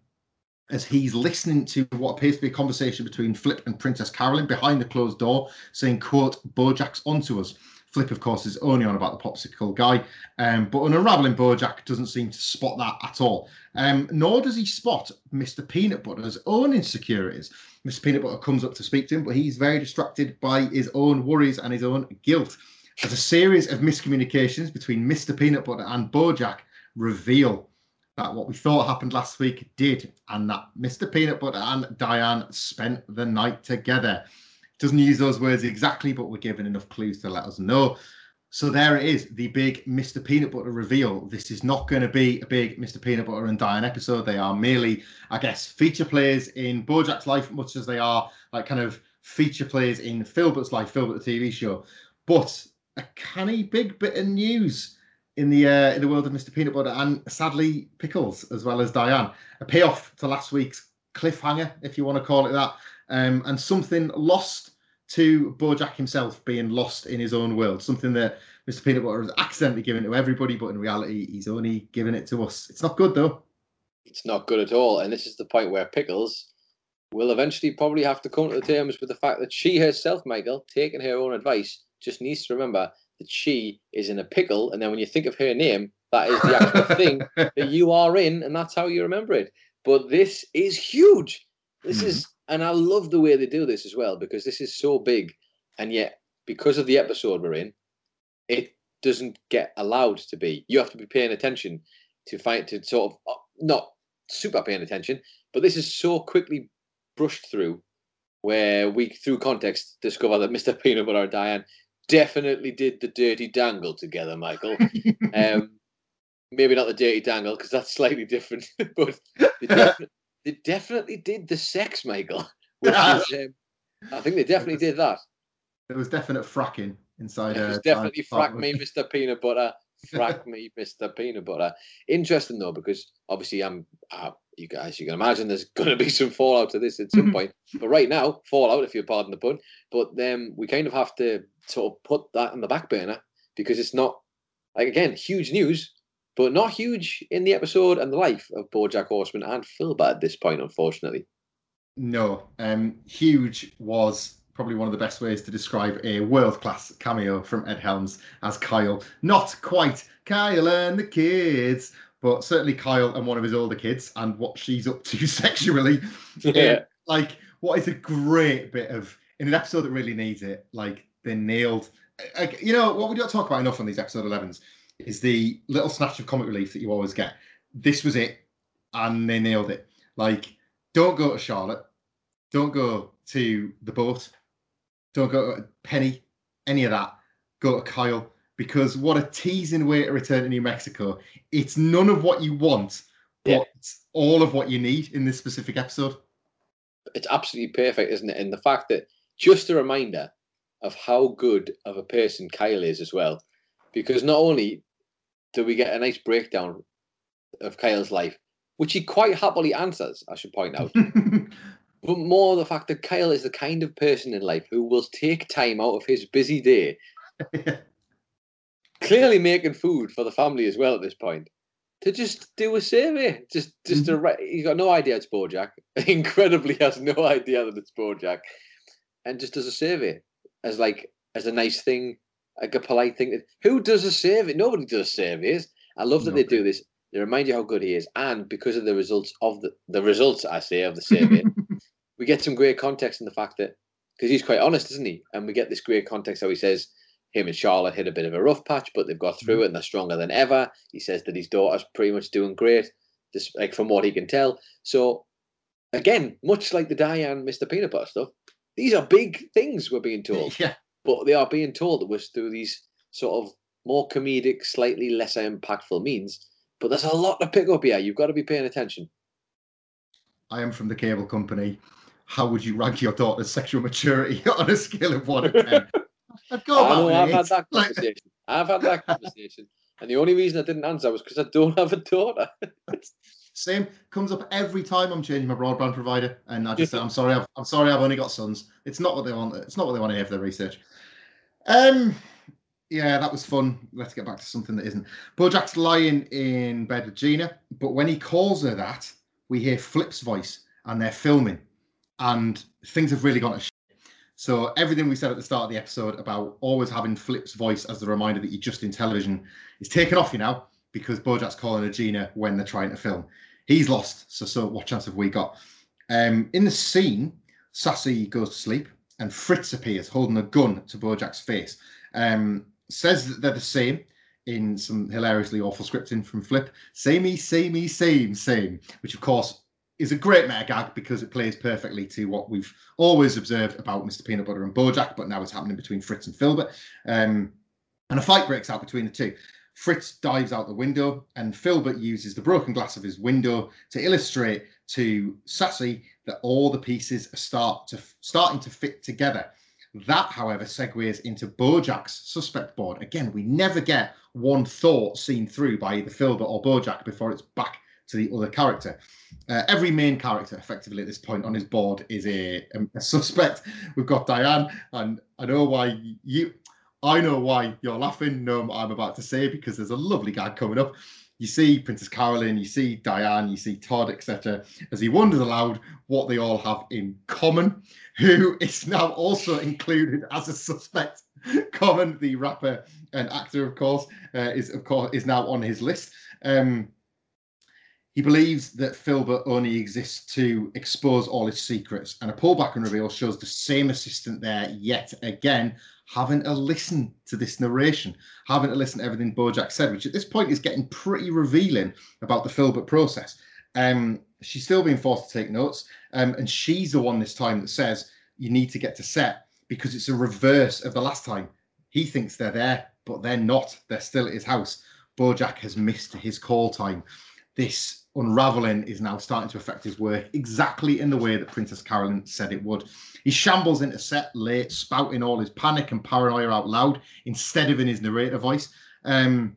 as he's listening to what appears to be a conversation between Flip and Princess Carolyn behind the closed door, saying, quote, Bojack's onto us. Flip, of course, is only on about the popsicle guy, um, but unraveling Bojack doesn't seem to spot that at all. Um, nor does he spot Mr. Peanut Butter's own insecurities. Mr. Peanut Butter comes up to speak to him, but he's very distracted by his own worries and his own guilt. As a series of miscommunications between Mr. Peanut Butter and Bojack reveal that what we thought happened last week did, and that Mr. Peanut Butter and Diane spent the night together. Doesn't use those words exactly, but we're given enough clues to let us know. So there it is, the big Mr. Peanut Butter reveal. This is not going to be a big Mr. Peanut Butter and Diane episode. They are merely, I guess, feature players in Bojack's life, much as they are like kind of feature players in Philbert's life, Philbert the TV show. But a canny big bit of news in the uh, in the world of Mr. Peanut Butter and sadly Pickles as well as Diane. A payoff to last week's cliffhanger, if you want to call it that, um, and something lost to Bojack himself being lost in his own world. Something that Mr. Peanut Butter has accidentally given to everybody, but in reality, he's only giving it to us. It's not good though. It's not good at all, and this is the point where Pickles will eventually probably have to come to terms with the fact that she herself, Michael, taking her own advice, just needs to remember that she is in a pickle, and then when you think of her name, that is the actual thing that you are in, and that's how you remember it. But this is huge. This mm-hmm. is, and I love the way they do this as well because this is so big, and yet because of the episode we're in, it doesn't get allowed to be. You have to be paying attention to fight to sort of uh, not super paying attention, but this is so quickly brushed through where we, through context, discover that Mr. Peanut Butter and Diane definitely did the dirty dangle together, Michael. um, maybe not the dirty dangle because that's slightly different, but they, they, definitely did the sex, Michael. Which is, um, I think they definitely did that. There was definite fracking inside. It was uh, definitely frack me, Mr. Peanut Butter. Frack me, Mr. Peanut Butter. Interesting though, because obviously I'm. Uh, you guys, you can imagine there's going to be some fallout to this at some point. But right now, fallout, if you pardon the pun. But then we kind of have to sort of put that on the back burner because it's not like again huge news, but not huge in the episode and the life of BoJack Horseman and Philbert at this point, unfortunately. No, um, huge was probably one of the best ways to describe a world class cameo from Ed Helms as Kyle. Not quite Kyle and the kids, but certainly Kyle and one of his older kids and what she's up to sexually. Yeah. like, what is a great bit of in an episode that really needs it. Like, they nailed. Like, you know what we don't talk about enough on these episode 11s is the little snatch of comic relief that you always get. This was it, and they nailed it. Like, don't go to Charlotte, don't go to the boat, don't go to Penny, any of that. Go to Kyle because what a teasing way to return to New Mexico. It's none of what you want, but yeah. it's all of what you need in this specific episode. It's absolutely perfect, isn't it? And the fact that just a reminder of how good of a person Kyle is as well. Because not only do we get a nice breakdown of Kyle's life, which he quite happily answers, I should point out, but more the fact that Kyle is the kind of person in life who will take time out of his busy day, clearly making food for the family as well at this point, to just do a survey. Just, just mm-hmm. to he's got no idea it's Bojack. Incredibly, has no idea that it's Bojack, and just does a survey as like as a nice thing, like a polite thing. Who does a survey? Nobody does surveys. I love that Nobody. they do this. They remind you how good he is, and because of the results of the the results I say of the survey, we get some great context in the fact that because he's quite honest, isn't he? And we get this great context how he says him and Charlotte hit a bit of a rough patch, but they've got through mm-hmm. it and they're stronger than ever. He says that his daughter's pretty much doing great, just like from what he can tell. So again, much like the Diane Mr. Peanut Butter stuff, these are big things we're being told. Yeah. But they are being told that we're through these sort of more comedic, slightly lesser impactful means. But there's a lot to pick up here. You've got to be paying attention. I am from the cable company. How would you rank your daughter's sexual maturity on a scale of one to ten? I've got I I've had that conversation. I've had that conversation. And the only reason I didn't answer was because I don't have a daughter. Same comes up every time I'm changing my broadband provider, and I just say, "I'm sorry, I've, I'm sorry, I've only got sons." It's not what they want. It's not what they want to hear for their research. Um, yeah, that was fun. Let's get back to something that isn't. Bojack's lying in bed with Gina, but when he calls her that, we hear Flip's voice, and they're filming, and things have really gone to. Shit. So everything we said at the start of the episode about always having Flip's voice as the reminder that you're just in television is taken off you now because Bojack's calling her Gina when they're trying to film. He's lost, so so what chance have we got? Um, in the scene, Sassy goes to sleep and Fritz appears holding a gun to Bojack's face. Um, says that they're the same in some hilariously awful scripting from Flip. Samey, samey, same, same, which of course is a great meta gag because it plays perfectly to what we've always observed about Mr. Peanut Butter and Bojack, but now it's happening between Fritz and Philbert. Um, And a fight breaks out between the two. Fritz dives out the window, and Philbert uses the broken glass of his window to illustrate to Sassy that all the pieces are start to starting to fit together. That, however, segues into Bojack's suspect board. Again, we never get one thought seen through by either Philbert or Bojack before it's back to the other character. Uh, every main character, effectively at this point on his board, is a, a, suspect. We've got Diane, and I know why you. I know why you're laughing. No, I'm about to say because there's a lovely guy coming up. You see Princess Carolyn, you see Diane, you see Todd, etc. As he wonders aloud what they all have in common, who is now also included as a suspect. Common, the rapper and actor, of course, uh, is of course is now on his list. Um, he believes that Philbert only exists to expose all his secrets, and a pullback and reveal shows the same assistant there yet again, having to listen to this narration, having to listen to everything Bojack said, which at this point is getting pretty revealing about the Philbert process. Um, she's still being forced to take notes, um, and she's the one this time that says you need to get to set because it's a reverse of the last time. He thinks they're there, but they're not. They're still at his house. Bojack has missed his call time. This unraveling is now starting to affect his work exactly in the way that Princess Carolyn said it would. He shambles into set late, spouting all his panic and paranoia out loud instead of in his narrator voice. Um,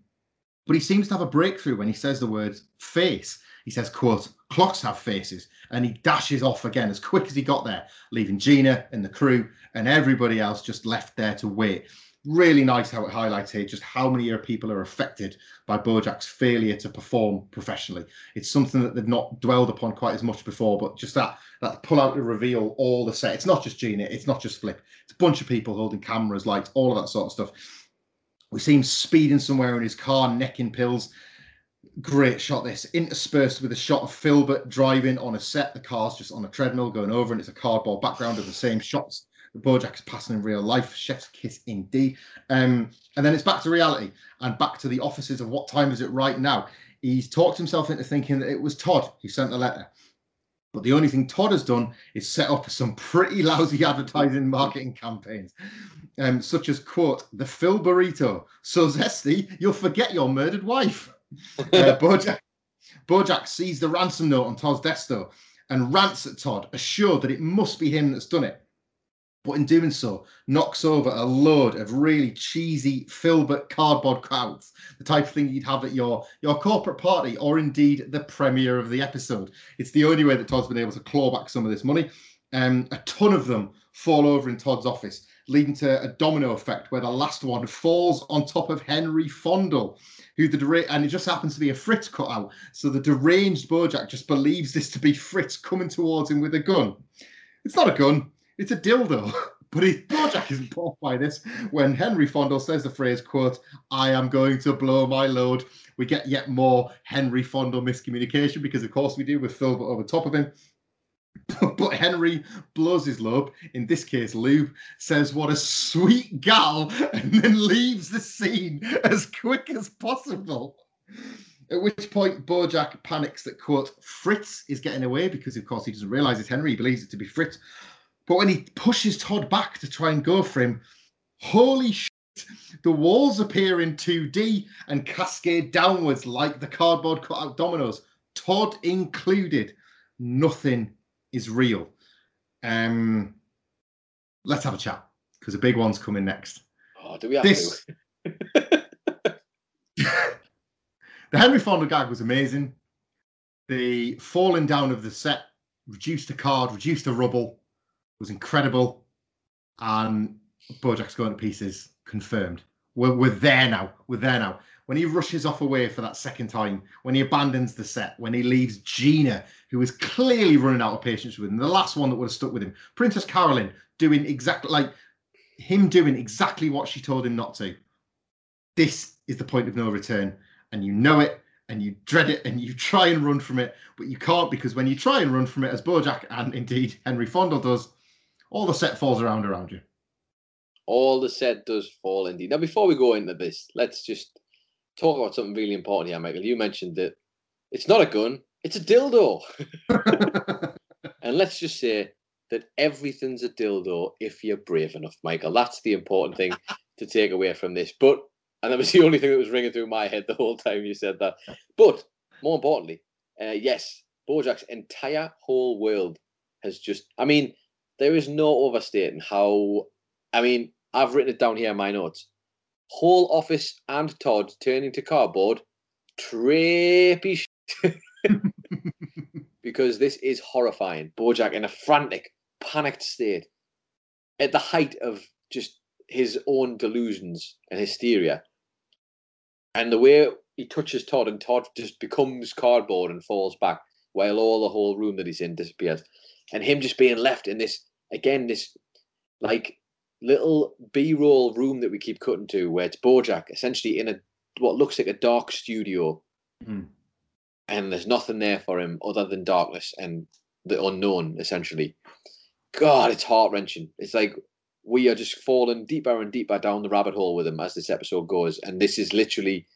but he seems to have a breakthrough when he says the words face. He says, quote, clocks have faces. And he dashes off again as quick as he got there, leaving Gina and the crew and everybody else just left there to wait really nice how it highlights here just how many people are affected by Bojack's failure to perform professionally. It's something that they've not dwelled upon quite as much before, but just that that pull out to reveal all the set. It's not just Gina, it's not just Flip. It's a bunch of people holding cameras, lights, all of that sort of stuff. We see him speeding somewhere in his car, necking pills. Great shot this, interspersed with a shot of Philbert driving on a set. The car's just on a treadmill going over, and it's a cardboard background of the same shots Bojack's passing in real life. Chef's kiss indeed. Um, and then it's back to reality and back to the offices of what time is it right now. He's talked himself into thinking that it was Todd who sent the letter. But the only thing Todd has done is set up some pretty lousy advertising marketing campaigns, um, such as, quote, the Phil Burrito. So zesty, you'll forget your murdered wife. Uh, Bojack, Bojack sees the ransom note on Todd's desk, though, and rants at Todd, assured that it must be him that's done it but in doing so, knocks over a load of really cheesy philbert cardboard crowds, the type of thing you'd have at your, your corporate party or indeed the premiere of the episode. It's the only way that Todd's been able to claw back some of this money. Um, a ton of them fall over in Todd's office, leading to a domino effect where the last one falls on top of Henry Fondle, who the dera- and it just happens to be a Fritz cutout. So the deranged Bojack just believes this to be Fritz coming towards him with a gun. It's not a gun. It's a dildo. But his Bojack isn't off by this. When Henry Fondle says the phrase, quote, I am going to blow my load, we get yet more Henry Fondle miscommunication because, of course, we do with Phil over top of him. but Henry blows his load, in this case, Lube, says, What a sweet gal, and then leaves the scene as quick as possible. At which point, Bojack panics that, quote, Fritz is getting away because, of course, he doesn't realize it's Henry. He believes it to be Fritz. But when he pushes Todd back to try and go for him, holy shit, the walls appear in 2D and cascade downwards like the cardboard cutout dominoes, Todd included. Nothing is real. Um, let's have a chat because a big one's coming next. Oh, do we have this... to? the Henry Fondle gag was amazing. The falling down of the set reduced the card, reduced the rubble, was incredible, and Bojack's going to pieces confirmed. We're, we're there now. We're there now. When he rushes off away for that second time, when he abandons the set, when he leaves Gina, who is clearly running out of patience with him, the last one that would have stuck with him, Princess Carolyn doing exactly like him doing exactly what she told him not to. This is the point of no return, and you know it, and you dread it, and you try and run from it, but you can't because when you try and run from it, as Bojack and indeed Henry Fondle does, all the set falls around around you. All the set does fall indeed. Now, before we go into this, let's just talk about something really important here, Michael. You mentioned that it's not a gun, it's a dildo. and let's just say that everything's a dildo if you're brave enough, Michael. That's the important thing to take away from this. But And that was the only thing that was ringing through my head the whole time you said that. But more importantly, uh, yes, Bojack's entire whole world has just. I mean, there is no overstating how. I mean, I've written it down here in my notes. Whole office and Todd turning to cardboard, trippy shit. because this is horrifying. Bojack in a frantic, panicked state, at the height of just his own delusions and hysteria. And the way he touches Todd and Todd just becomes cardboard and falls back while all the whole room that he's in disappears. And him just being left in this, again, this like little B roll room that we keep cutting to where it's Bojack essentially in a what looks like a dark studio. Mm. And there's nothing there for him other than darkness and the unknown, essentially. God, it's heart wrenching. It's like we are just falling deeper and deeper down the rabbit hole with him as this episode goes. And this is literally,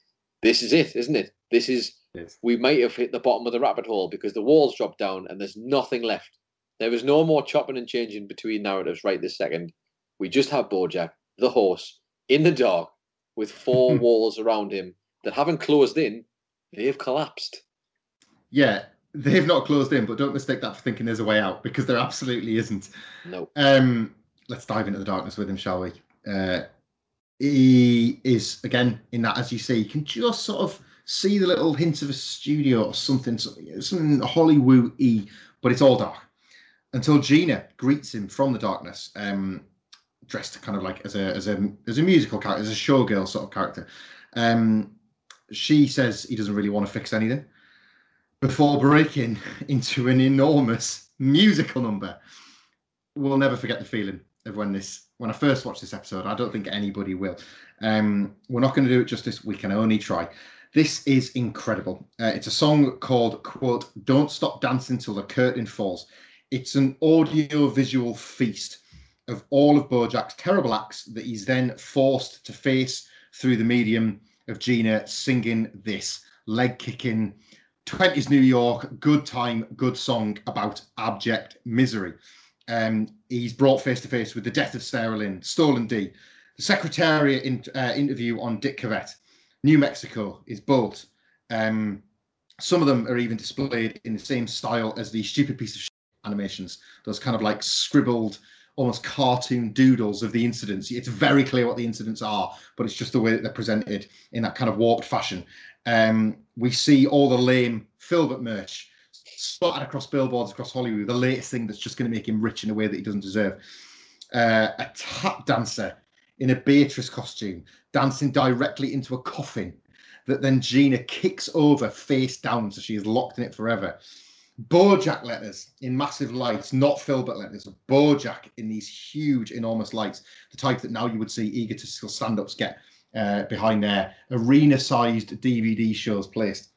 this is it, isn't it? This is, Yes. we might have hit the bottom of the rabbit hole because the walls dropped down and there's nothing left. There is no more chopping and changing between narratives right this second. We just have Bojack, the horse, in the dark with four walls around him that haven't closed in, they've collapsed. Yeah, they've not closed in, but don't mistake that for thinking there's a way out because there absolutely isn't. No. Um, let's dive into the darkness with him, shall we? Uh, he is again in that, as you say, you can just sort of see the little hints of a studio or something, something, something Hollywood-y, but it's all dark. Until Gina greets him from the darkness, um, dressed kind of like as a as a as a musical character, as a showgirl sort of character. Um, she says he doesn't really want to fix anything before breaking into an enormous musical number. We'll never forget the feeling of when this when I first watched this episode. I don't think anybody will. Um, we're not going to do it justice. We can only try. This is incredible. Uh, it's a song called "quote Don't Stop Dancing Till the Curtain Falls." It's an audio-visual feast of all of Bojack's terrible acts that he's then forced to face through the medium of Gina singing this leg kicking 20s New York, good time, good song about abject misery. Um, he's brought face to face with the death of Sarah Lynn, Stolen D, the Secretariat in, uh, interview on Dick Cavett, New Mexico is both. Um, some of them are even displayed in the same style as the stupid piece of animations, those kind of like scribbled, almost cartoon doodles of the incidents. It's very clear what the incidents are, but it's just the way that they're presented in that kind of warped fashion. Um, we see all the lame Philbert merch spotted across billboards across Hollywood, the latest thing that's just going to make him rich in a way that he doesn't deserve. Uh, a tap dancer in a Beatrice costume dancing directly into a coffin that then Gina kicks over face down so she is locked in it forever. Bojack letters in massive lights, not Philbert letters, Bojack in these huge, enormous lights, the type that now you would see egotistical stand ups get uh, behind their arena sized DVD shows placed.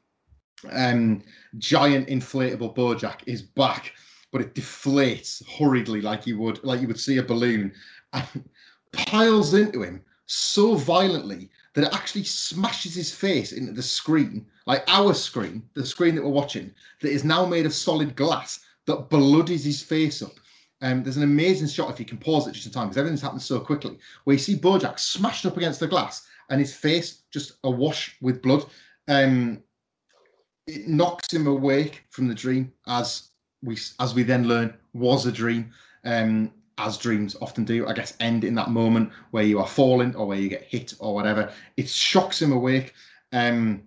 Um, giant inflatable Bojack is back, but it deflates hurriedly like you would like you would see a balloon and piles into him so violently that actually smashes his face into the screen, like our screen, the screen that we're watching, that is now made of solid glass that bloodies his face up. Um, there's an amazing shot if you can pause it just in time because everything's happened so quickly, where you see Bojack smashed up against the glass and his face just awash with blood. Um, it knocks him awake from the dream, as we as we then learn was a dream. Um, as dreams often do, I guess, end in that moment where you are falling or where you get hit or whatever. It shocks him awake. Um,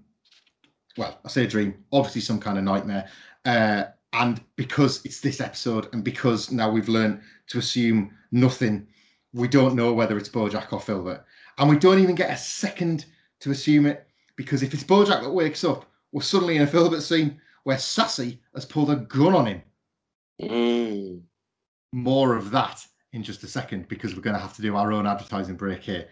well, I say a dream, obviously some kind of nightmare. Uh, and because it's this episode, and because now we've learned to assume nothing, we don't know whether it's Bojack or Philbert, and we don't even get a second to assume it because if it's Bojack that wakes up, we're suddenly in a Philbert scene where Sassy has pulled a gun on him. Mm. More of that in just a second because we're going to have to do our own advertising break here.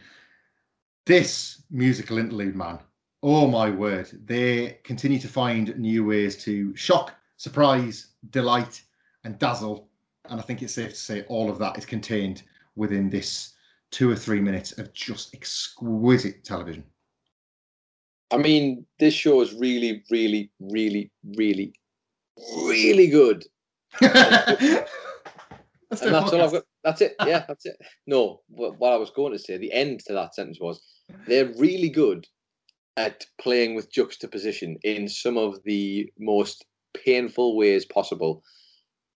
This musical interlude, man, oh my word, they continue to find new ways to shock, surprise, delight, and dazzle. And I think it's safe to say all of that is contained within this two or three minutes of just exquisite television. I mean, this show is really, really, really, really, really good. That's and that's all I've got. That's it. Yeah, that's it. No, what I was going to say, the end to that sentence was they're really good at playing with juxtaposition in some of the most painful ways possible.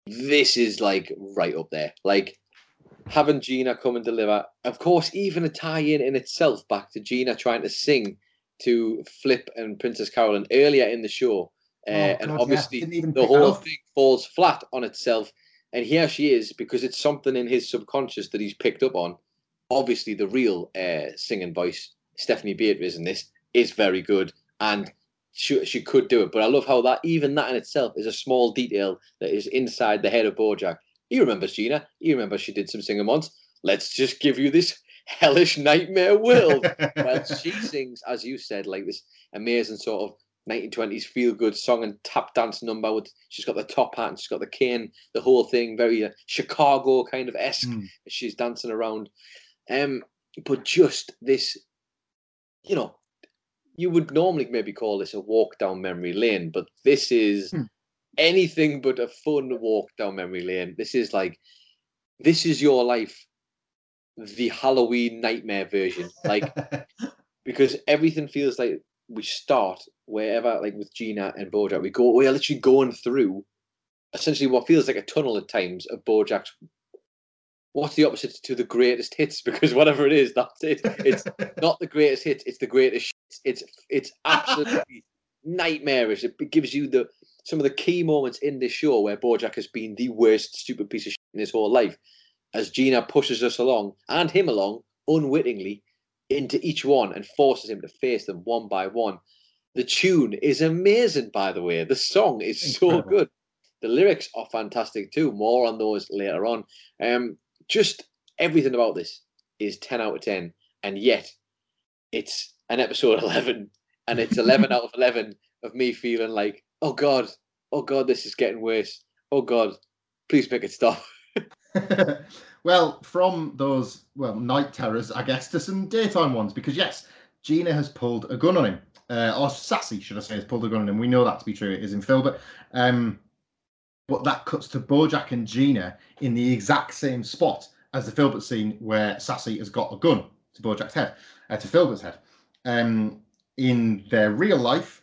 This is like right up there. Like having Gina come and deliver, of course, even a tie in in itself back to Gina trying to sing to Flip and Princess Carolyn earlier in the show. Uh, Oh, and God, yeah. obviously, Didn't the whole thing falls flat on itself. And here she is because it's something in his subconscious that he's picked up on. Obviously, the real uh, singing voice, Stephanie Beatriz, in this is very good, and she, she could do it. But I love how that even that in itself is a small detail that is inside the head of Bojack. He remembers Gina. He remembers she did some singing once. Let's just give you this hellish nightmare world. well, she sings, as you said, like this amazing sort of 1920s feel good song and tap dance number. With she's got the top hat and she's got the cane, the whole thing very uh, Chicago kind of esque. Mm. as She's dancing around, um, but just this, you know, you would normally maybe call this a walk down memory lane, but this is Hmm. anything but a fun walk down memory lane. This is like, this is your life, the Halloween nightmare version. Like because everything feels like we start wherever, like with Gina and Bojack, we go, we are literally going through essentially what feels like a tunnel at times of Bojack's. What's the opposite to the greatest hits? Because whatever it is, that's it. It's not the greatest hits; it's the greatest. Shits. It's it's absolutely nightmarish. It gives you the some of the key moments in this show where Bojack has been the worst stupid piece of shit in his whole life, as Gina pushes us along and him along unwittingly into each one and forces him to face them one by one. The tune is amazing, by the way. The song is so good. The lyrics are fantastic too. More on those later on. Um, just everything about this is 10 out of 10. And yet, it's an episode 11, and it's 11 out of 11 of me feeling like, oh God, oh God, this is getting worse. Oh God, please make it stop. well, from those well night terrors, I guess, to some daytime ones, because yes, Gina has pulled a gun on him, uh, or Sassy, should I say, has pulled a gun on him. We know that to be true. It is in Philbert. Um, but that cuts to Bojack and Gina in the exact same spot as the Philbert scene where Sassy has got a gun to Bojack's head, uh, to Philbert's head. Um, in their real life,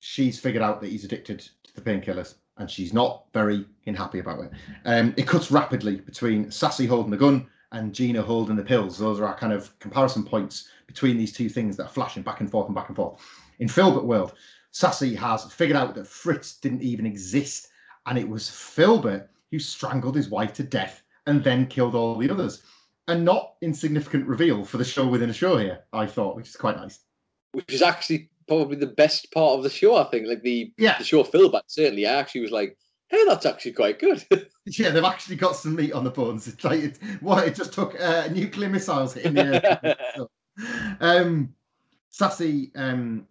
she's figured out that he's addicted to the painkillers, and she's not very happy about it. Um, it cuts rapidly between Sassy holding the gun and Gina holding the pills. Those are our kind of comparison points between these two things that are flashing back and forth and back and forth. In Philbert World, Sassy has figured out that Fritz didn't even exist, and it was Philbert who strangled his wife to death and then killed all the others. A not insignificant reveal for the show within a show here, I thought, which is quite nice. Which is actually probably the best part of the show, I think. Like the, Yeah. the show Philbert, certainly. I actually was like, hey, that's actually quite good. Yeah, they've actually got some meat on the bones. It's like it, what it just took uh, nuclear missiles hitting the air. um, Sassy, um,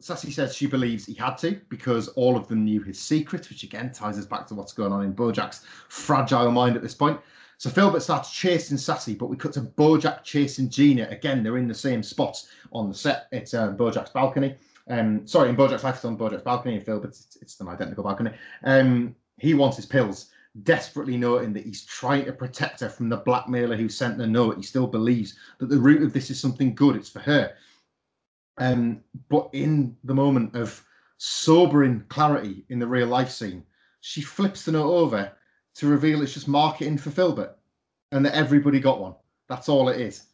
Sassy says she believes he had to because all of them knew his secret, which again ties us back to what's going on in Bojack's fragile mind at this point. So Philbert starts chasing Sassy, but we cut to Bojack chasing Gina. Again, they're in the same spot on the set. It's uh, Bojack's balcony. Um, sorry, in Bojack's life, it's on Bojack's balcony. In Philbert's, it's, it's an identical balcony. Um, he wants his pills, desperately noting that he's trying to protect her from the blackmailer who sent the note. He still believes that the root of this is something good. It's for her. Um, but in the moment of sobering clarity in the real life scene, she flips the note over to reveal it's just marketing for Philbert and that everybody got one. That's all it is.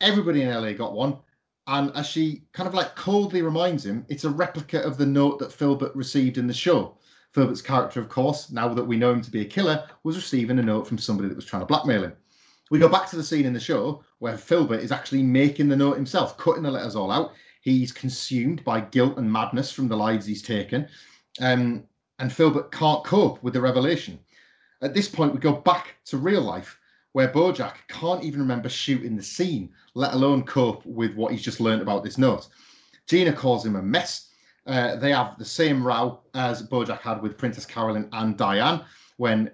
Everybody in LA got one. And as she kind of like coldly reminds him, it's a replica of the note that Philbert received in the show. Philbert's character, of course, now that we know him to be a killer, was receiving a note from somebody that was trying to blackmail him. We go back to the scene in the show where Philbert is actually making the note himself, cutting the letters all out. He's consumed by guilt and madness from the lives he's taken. Um, and Philbert can't cope with the revelation. At this point, we go back to real life where Bojack can't even remember shooting the scene, let alone cope with what he's just learned about this note. Gina calls him a mess. Uh, they have the same row as Bojack had with Princess Carolyn and Diane when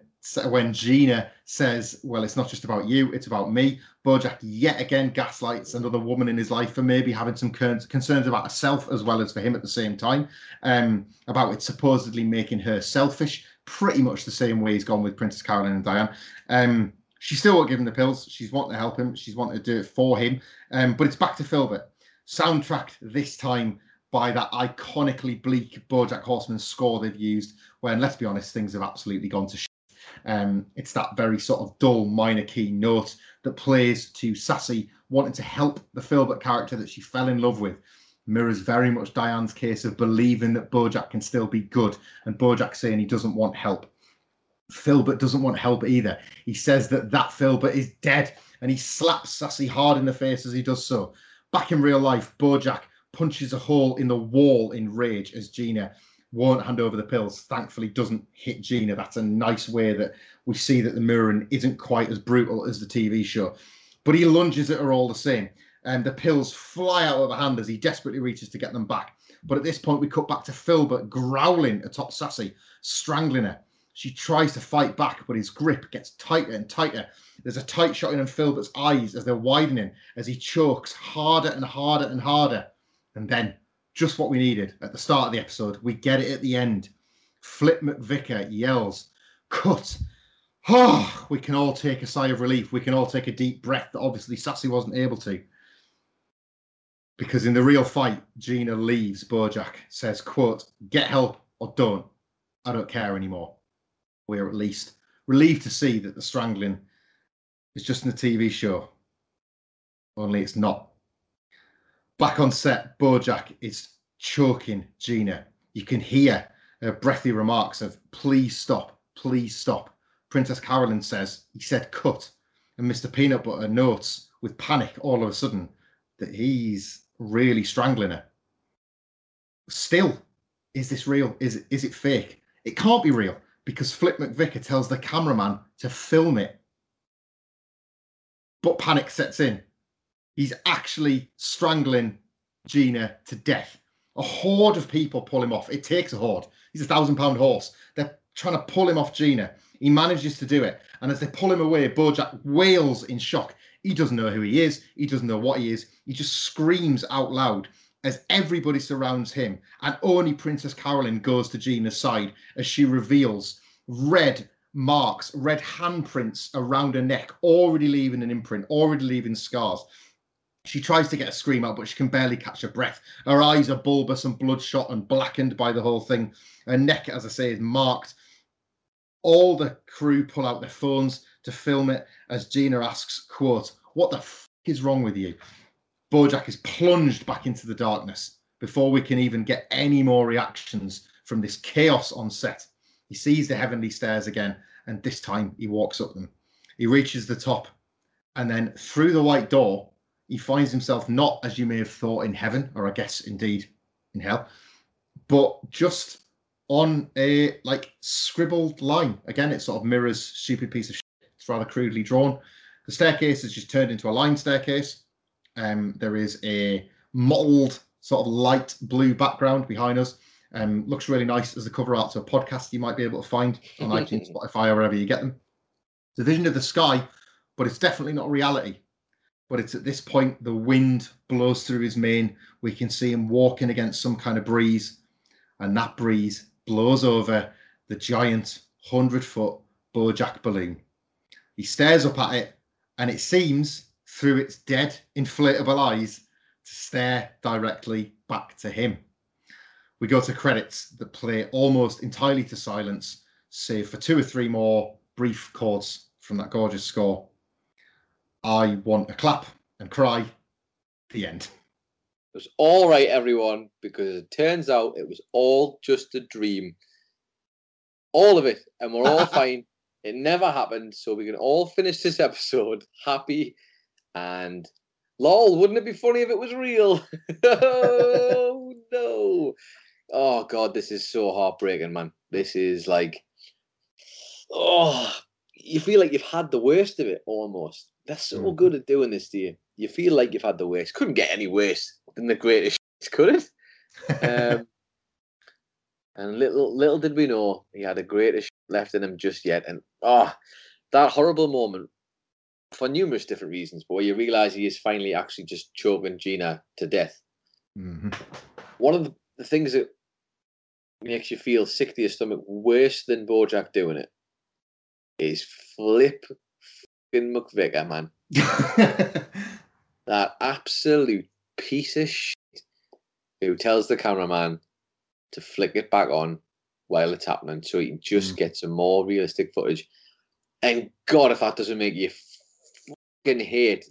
when Gina says, "Well, it's not just about you; it's about me." Bojack yet again gaslights another woman in his life for maybe having some concerns about herself as well as for him at the same time, um, about it supposedly making her selfish. Pretty much the same way he's gone with Princess Carolyn and Diane. Um, she still won't give him the pills. She's wanting to help him. She's wanting to do it for him. Um, but it's back to Philbert. Soundtracked this time by that iconically bleak BoJack Horseman score they've used. When let's be honest, things have absolutely gone to shit. Um, it's that very sort of dull minor key note that plays to Sassy wanting to help the Philbert character that she fell in love with. Mirrors very much Diane's case of believing that Bojack can still be good, and Bojack saying he doesn't want help. Philbert doesn't want help either. He says that that Philbert is dead, and he slaps Sassy hard in the face as he does so. Back in real life, Bojack punches a hole in the wall in rage as Gina won't hand over the pills. Thankfully, doesn't hit Gina. That's a nice way that we see that the mirroring isn't quite as brutal as the TV show. But he lunges at her all the same and the pills fly out of her hand as he desperately reaches to get them back. But at this point, we cut back to Philbert growling atop Sassy, strangling her. She tries to fight back, but his grip gets tighter and tighter. There's a tight shot in Philbert's eyes as they're widening as he chokes harder and harder and harder. And then, just what we needed at the start of the episode, we get it at the end. Flip McVicker yells, Cut! Oh, we can all take a sigh of relief. We can all take a deep breath that obviously Sassy wasn't able to because in the real fight, Gina leaves Bojack, says, quote, get help or don't. I don't care anymore. We're at least relieved to see that the strangling is just in the TV show. Only it's not. Back on set, Bojack is choking Gina. You can hear her breathy remarks of, please stop, please stop. Princess Carolyn says, he said cut. And Mr. Peanut Butter notes with panic all of a sudden that he's really strangling her. Still, is this real? Is is it fake? It can't be real because Flip McVicker tells the cameraman to film it. But panic sets in. He's actually strangling Gina to death. A horde of people pull him off. It takes a horde. He's a thousand pound horse. They're trying to pull him off Gina. He manages to do it. And as they pull him away, Bojack wails in shock. He doesn't know who he is. He doesn't know what he is. He just screams out loud as everybody surrounds him. And only Princess Carolyn goes to Gina's side as she reveals red marks, red handprints around her neck, already leaving an imprint, already leaving scars. She tries to get a scream out, but she can barely catch her breath. Her eyes are bulbous and bloodshot and blackened by the whole thing. Her neck, as I say, is marked. All the crew pull out their phones to film it as Gina asks, quote, what the f- is wrong with you? Bojack is plunged back into the darkness before we can even get any more reactions from this chaos on set. He sees the heavenly stairs again, and this time he walks up them. He reaches the top, and then through the white door, he finds himself not, as you may have thought, in heaven, or I guess indeed in hell, but just on a like scribbled line. Again, it sort of mirrors stupid piece of it's rather crudely drawn. The staircase is just turned into a line staircase. Um, there is a mottled sort of light blue background behind us. Um, looks really nice as a cover art to a podcast you might be able to find on iTunes, Spotify, or wherever you get them. The vision of the sky, but it's definitely not reality. But it's at this point the wind blows through his mane. We can see him walking against some kind of breeze, and that breeze blows over the giant hundred foot Bojack balloon. He stares up at it, and it seems, through its dead, inflatable eyes, to stare directly back to him. We go to credits that play almost entirely to silence, save for two or three more brief chords from that gorgeous score. I want a clap and cry. The end. It was all right, everyone, because it turns out it was all just a dream. All of it, and we're all fine. It never happened, so we can all finish this episode happy and lol. Wouldn't it be funny if it was real? oh no! Oh god, this is so heartbreaking, man. This is like, oh, you feel like you've had the worst of it almost. They're so Mhm. good at doing this to you. You feel like you've had the worst. Couldn't get any worse than the greatest, could it? Um, and little little did we know he had a greater sh- left in him just yet. And ah, that horrible moment for numerous different reasons, but where you realise he is finally actually just choking Gina to death. Mhm. One of the, the things that makes you feel sick to your stomach worse than Bojack doing it is Flip fucking McVicker, man. that absolute piece of shit who tells the cameraman to flick it back on while it's happening so he can just Mm. get some more realistic footage. And God, if that doesn't make you fucking hate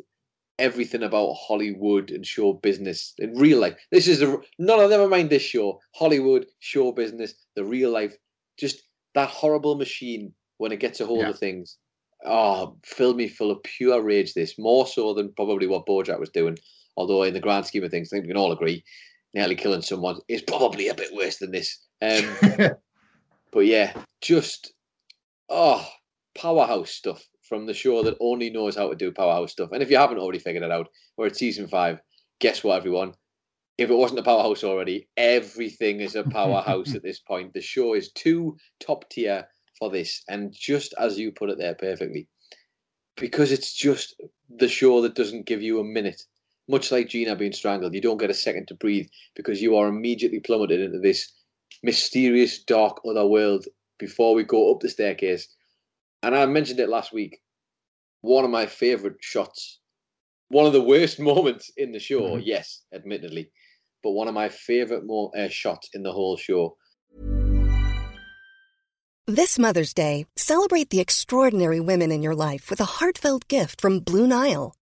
everything about Hollywood and show business in real life. This is a no, no, never mind this show. Hollywood, show business, the real life, just that horrible machine when it gets a hold Yeah. of things. Oh, filled me full of pure rage. This more so than probably what Bojack was doing. Although in the grand scheme of things, I think we can all agree, nearly killing someone is probably a bit worse than this. Um, but yeah, just oh, powerhouse stuff from the show that only knows how to do powerhouse stuff. And if you haven't already figured it out, we're at season five. Guess what, everyone? If it wasn't a powerhouse already, everything is a powerhouse at this point. The show is too top tier for this. And just as you put it there perfectly, because it's just the show that doesn't give you a minute. Much like Gina being strangled, you don't get a second to breathe because you are immediately plummeted into this mysterious, dark other world before we go up the staircase. And I mentioned it last week. One of my favorite shots, one of the worst moments in the show, Mhm. yes, admittedly, but one of my favorite mo- uh, shots in the whole show. This Mother's Day, celebrate the extraordinary women in your life with a heartfelt gift from Blue Nile.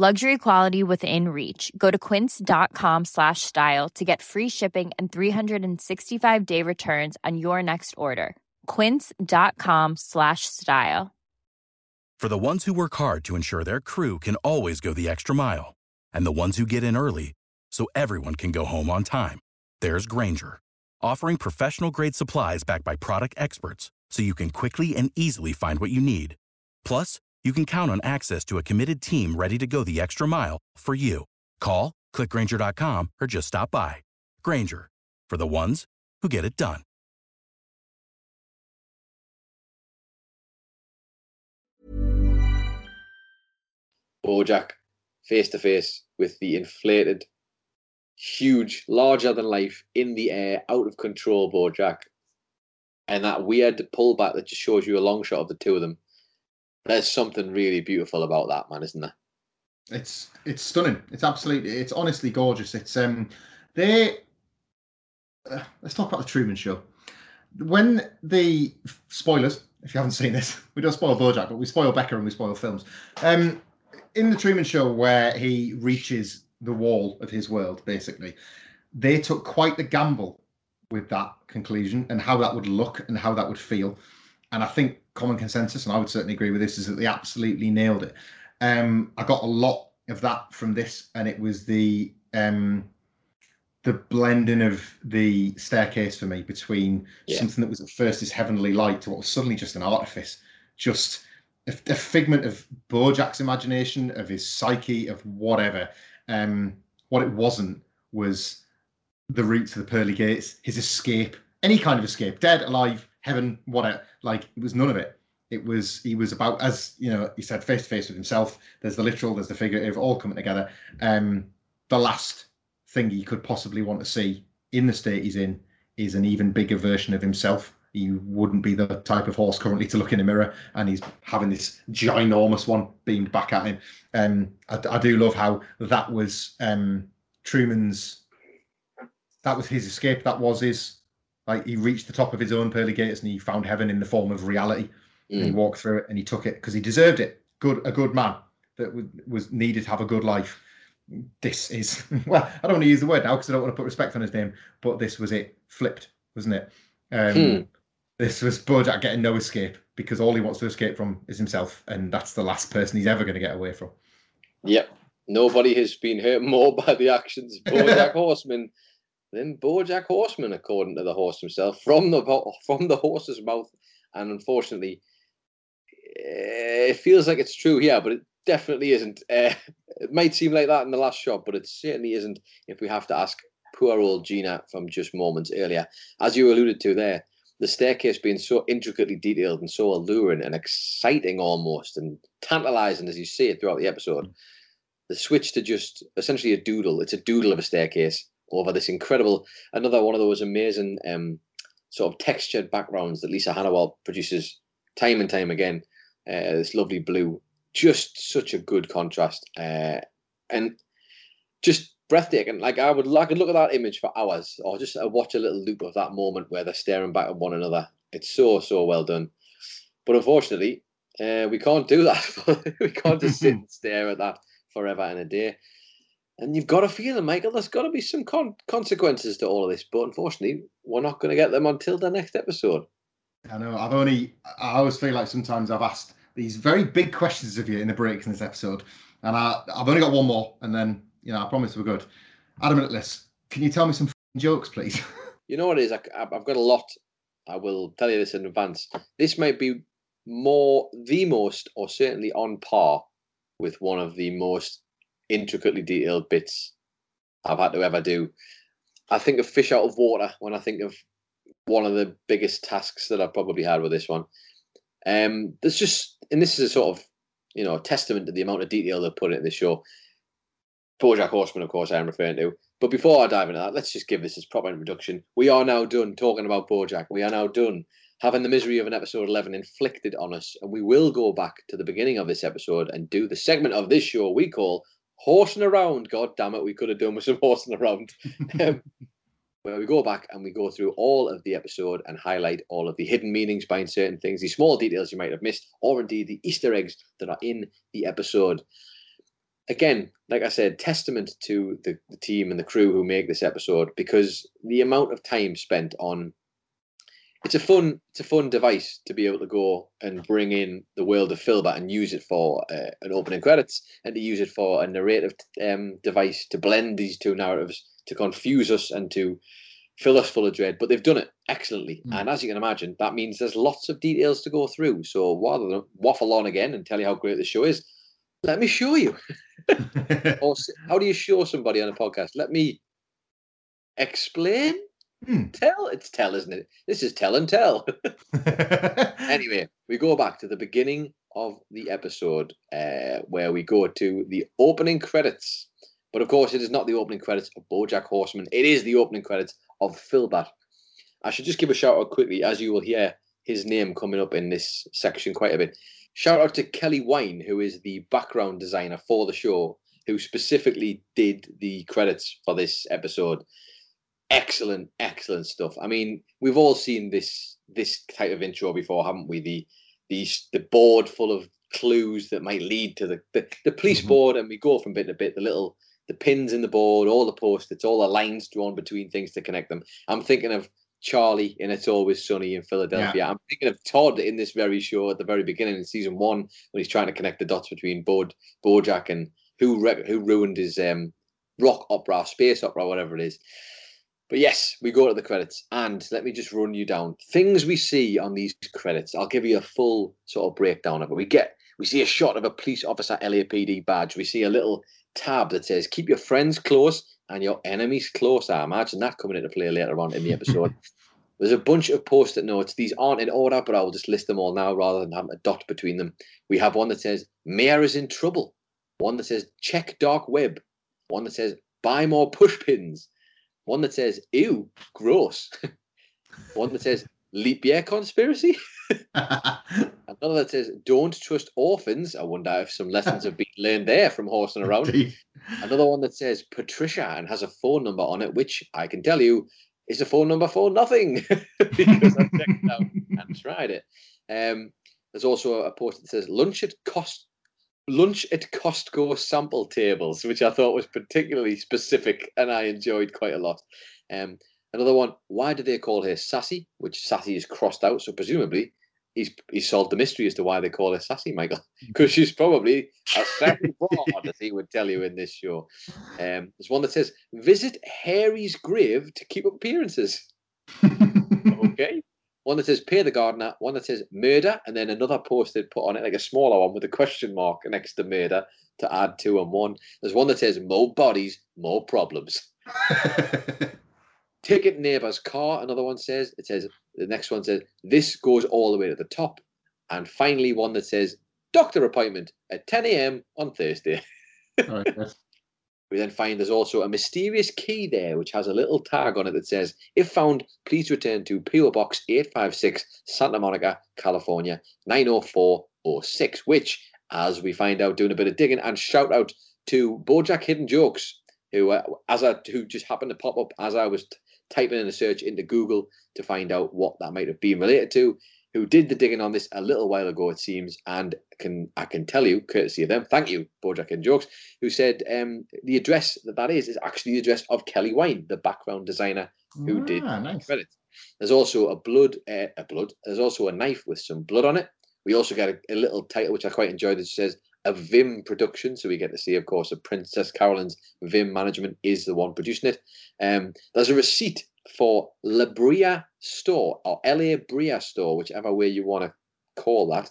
Luxury quality within reach. Go to quince.com slash style to get free shipping and 365 day returns on your next order. Quince.com slash style. For the ones who work hard to ensure their crew can always go the extra mile, and the ones who get in early so everyone can go home on time, there's Grainger, offering professional grade supplies backed by product experts so you can quickly and easily find what you need. Plus, you can count on access to a committed team ready to go the extra mile for you. Call, clickgranger.com, or just stop by. Grainger, for the ones who get it done. Bojack face to face with the inflated, huge, larger than life, in the air, out of control Bojack. And that weird pullback that just shows you a long shot of the two of them. There's something really beautiful about that, man, isn't there? It's it's stunning. It's absolutely it's honestly gorgeous. It's um they uh, let's talk about the Truman Show. When the spoilers, if you haven't seen this, we don't spoil BoJack, but we spoil Becker and we spoil films. Um, in the Truman Show, where he reaches the wall of his world, basically, they took quite the gamble with that conclusion and how that would look and how that would feel. And I think common consensus, and I would certainly agree with this, is that they absolutely nailed it. Um, I got a lot of that from this, and it was the um, the blending of the staircase for me between Yeah. something that was at first this heavenly light to what was suddenly just an artifice, just a, a figment of Bojack's imagination, of his psyche, of whatever. Um, what it wasn't was the route to the pearly gates, his escape, any kind of escape, dead, alive, heaven, whatever. Like it was none of it. It was he was about as you know he said face to face with himself. There's the literal, there's the figurative, all coming together. Um, the last thing he could possibly want to see in the state he's in is an even bigger version of himself. He wouldn't be the type of horse currently to look in a mirror, and he's having this ginormous one beamed back at him. Um, I, I do love how that was um, Truman's. That was his escape. That was his. Like he reached the top of his own pearly gates, and he found heaven in the form of reality. And he Mm. walked through it, and he took it because he deserved it. Good, a good man that was needed to have a good life. this is well, I don't want to use the word now because I don't want to put respect on his name, but this was it flipped, wasn't it? Um, Hmm. This was Bojack getting no escape because all he wants to escape from is himself, and that's the last person he's ever going to get away from. Yep. Nobody has been hurt more by the actions of Bojack Horseman than Bojack Horseman, according to the horse himself, from the from the horse's mouth. And unfortunately, eh, it feels like it's true here, but it definitely isn't. Uh, it might seem like that in the last shot, but it certainly isn't. If we have to ask poor old Gina from just moments earlier, as you alluded to there, the staircase being so intricately detailed and so alluring and exciting almost and tantalizing as you see it throughout the episode the switch to just essentially a doodle. It's a doodle of a staircase over this incredible, another one of those amazing um, sort of textured backgrounds that Lisa Hanawalt produces time and time again. Uh, this lovely blue, just such a good contrast, uh, and just breathtaking. Like I would, I could look at that image for hours, or just uh, watch a little loop of that moment where they're staring back at one another. It's so so well done, but unfortunately, uh, we can't do that. we can't just sit and stare at that forever and a day. And you've got a feeling, Michael, there's got to be some con- consequences to all of this. But unfortunately, we're not going to get them until the next episode. I know. I've only. I always feel like sometimes I've asked these very big questions of you in the breaks in this episode, and I, I've only got one more, and then you know I promise we're good. Adam Atlas, can you tell me some jokes, please? You know what it is? I, I've got a lot. I will tell you this in advance. This might be more, the most, or certainly on par with one of the most intricately detailed bits I've had to ever do. I think of fish out of water when I think of one of the biggest tasks that I've probably had with this one. Um, there's just, and this is a sort of, you know, a testament to the amount of detail they put into this show. BoJack Horseman, of course, I am referring to. But before I dive into that, let's just give this its proper introduction. We are now done talking about BoJack. We are now done having the misery of an episode 11 inflicted on us, and we will go back to the beginning of this episode and do the segment of this show we call horsing around. God damn it, we could have done with some horsing around. um, where we go back and we go through all of the episode and highlight all of the hidden meanings behind certain things, the small details you might have missed, or indeed the Easter eggs that are in the episode. Again, like I said, testament to the, the team and the crew who make this episode because the amount of time spent on it's a fun it's a fun device to be able to go and bring in the world of Philbert and use it for uh, an opening credits and to use it for a narrative um, device to blend these two narratives to confuse us and to fill us full of dread. But they've done it excellently, Mm. and as you can imagine, that means there's lots of details to go through. So rather than waffle on again and tell you how great the show is, let me show you. Or how do you show somebody on a podcast? Let me explain. Hmm. Tell. It's tell, isn't it? This is tell and tell. anyway, we go back to the beginning of the episode uh, where we go to the opening credits. But of course, it is not the opening credits of BoJack Horseman. It is the opening credits of Philbert. I should just give a shout out quickly, as you will hear his name coming up in this section quite a bit. Shout out to Kelly Wine, who is the background designer for the show, who specifically did the credits for this episode. Excellent, excellent stuff. I mean, we've all seen this this type of intro before, haven't we? The the the board full of clues that might lead to the the, the police Mhm. board, and we go from bit to bit. The little the pins in the board, all the post-its, all the lines drawn between things to connect them. I'm thinking of Charlie in It's Always Sunny in Philadelphia. I'm thinking of Todd in this very show at the very beginning in season one when he's trying to connect the dots between Bod, Bojack and who re- who ruined his um, rock opera, space opera, whatever it is. But yes, we go to the credits, and let me just run you down things we see on these credits. I'll give you a full sort of breakdown of it. We get we see a shot of a police officer LAPD badge. We see a little tab that says "Keep your friends close and your enemies close." I imagine that coming into play later on in the episode. There's a bunch of post-it notes. These aren't in order, but I will just list them all now rather than having a dot between them. We have one that says "Mayor is in trouble," one that says "Check dark web," one that says "Buy more push pins," one that says "Ew, gross," one that says "Leap year conspiracy," another that says "Don't trust orphans." I wonder if some lessons have been learned there from horsing around. Indeed. Another one that says Patricia and has a phone number on it, which I can tell you is a phone number for nothing because I checked it out and tried it. Um, there's also a post that says lunch at cost lunch at Costco sample tables, which I thought was particularly specific and I enjoyed quite a lot. Um, another one, why do they call her Sassy? Which Sassy is crossed out, so presumably he's he's solved the mystery as to why they call her Sassy, Michael, because she's probably a sassy broad, as he would tell you in this show. Um, there's one that says, visit Harry's grave to keep up appearances. okay. One that says pay the gardener, one that says murder, and then another posted put on it like a smaller one with a question mark next to murder to add two and one. There's one that says more bodies, more problems. Ticket neighbor's car, another one says. It says the next one says this goes all the way to the top. And finally one that says doctor appointment at 10 a.m. on Thursday. All right, yes. We then find there's also a mysterious key there, which has a little tag on it that says, if found, please return to P.O. Box 856, Santa Monica, California, 90406, which, as we find out doing a bit of digging, and shout out to Bojack Hidden Jokes, who, uh, as I, who just happened to pop up as I was t- typing in a search into Google to find out what that might have been related to, who did the digging on this a little while ago, it seems, and can I can tell you, courtesy of them, thank you, Bojack and Jokes, who said um, the address that that is is actually the address of Kelly Wine, the background designer who did Ah, nice. credits. There's also a blood, uh, a blood. There's also a knife with some blood on it. We also get a, a little title which I quite enjoyed. That says a Vim production, so we get to see, of course, that Princess Carolyn's Vim management is the one producing it. Um, there's a receipt for La Brea store or La Brea store, whichever way you want to call that.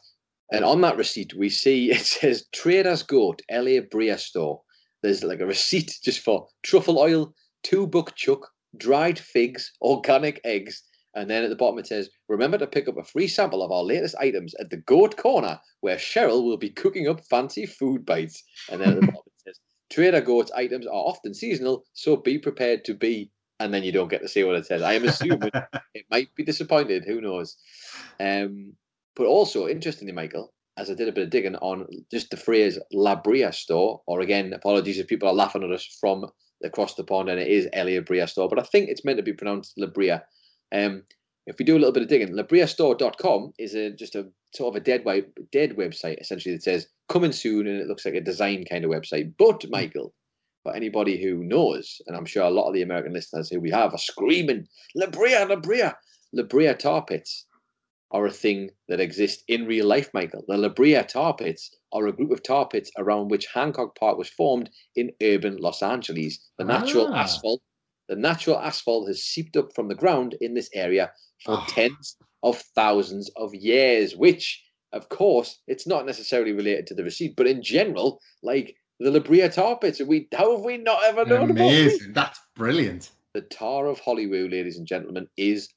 And on that receipt, we see it says Traders Goat La Brea store. There's like a receipt just for truffle oil, two buck chuck, dried figs, organic eggs, and then at the bottom it says, remember to pick up a free sample of our latest items at the Goat Corner, where Cheryl will be cooking up fancy food bites. And then at the bottom it says, Trader Goat's items are often seasonal, so be prepared to be. And then you don't get to see what it says. I am assuming it might be disappointed. Who knows? Um, but also, interestingly, Michael, as I did a bit of digging on just the phrase La Brea store, or again, apologies if people are laughing at us from across the pond and it is Elia Bria store, but I think it's meant to be pronounced La Brea. Um, if we do a little bit of digging, labreastore.com is a, just a sort of a dead, web, dead website essentially that says coming soon and it looks like a design kind of website. But, Michael, for anybody who knows, and I'm sure a lot of the American listeners who we have are screaming, La Brea, La Brea, La Brea tar pits are a thing that exist in real life, Michael. The La Brea tar pits are a group of tar pits around which Hancock Park was formed in urban Los Angeles. The natural Ah. asphalt, the natural asphalt has seeped up from the ground in this area for Ah. tens of thousands of years, which, of course, it's not necessarily related to the receipt, but in general, like the La Brea tar pits, we how have we not ever known about these? Amazing. That's brilliant. The tar of Hollywood, ladies and gentlemen, is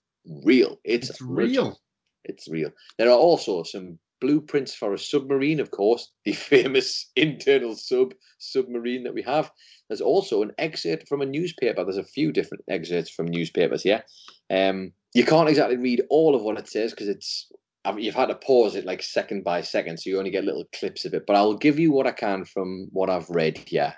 real. It's, It's real. It's real. There are also some blueprints for a submarine, of course, the famous internal sub submarine that we have. There's also an excerpt from a newspaper. There's a few different excerpts from newspapers here. Um, you can't exactly read all of what it says because it's I mean, you've had to pause it like second by second, so you only get little clips of it. But I'll give you what I can from what I've read here.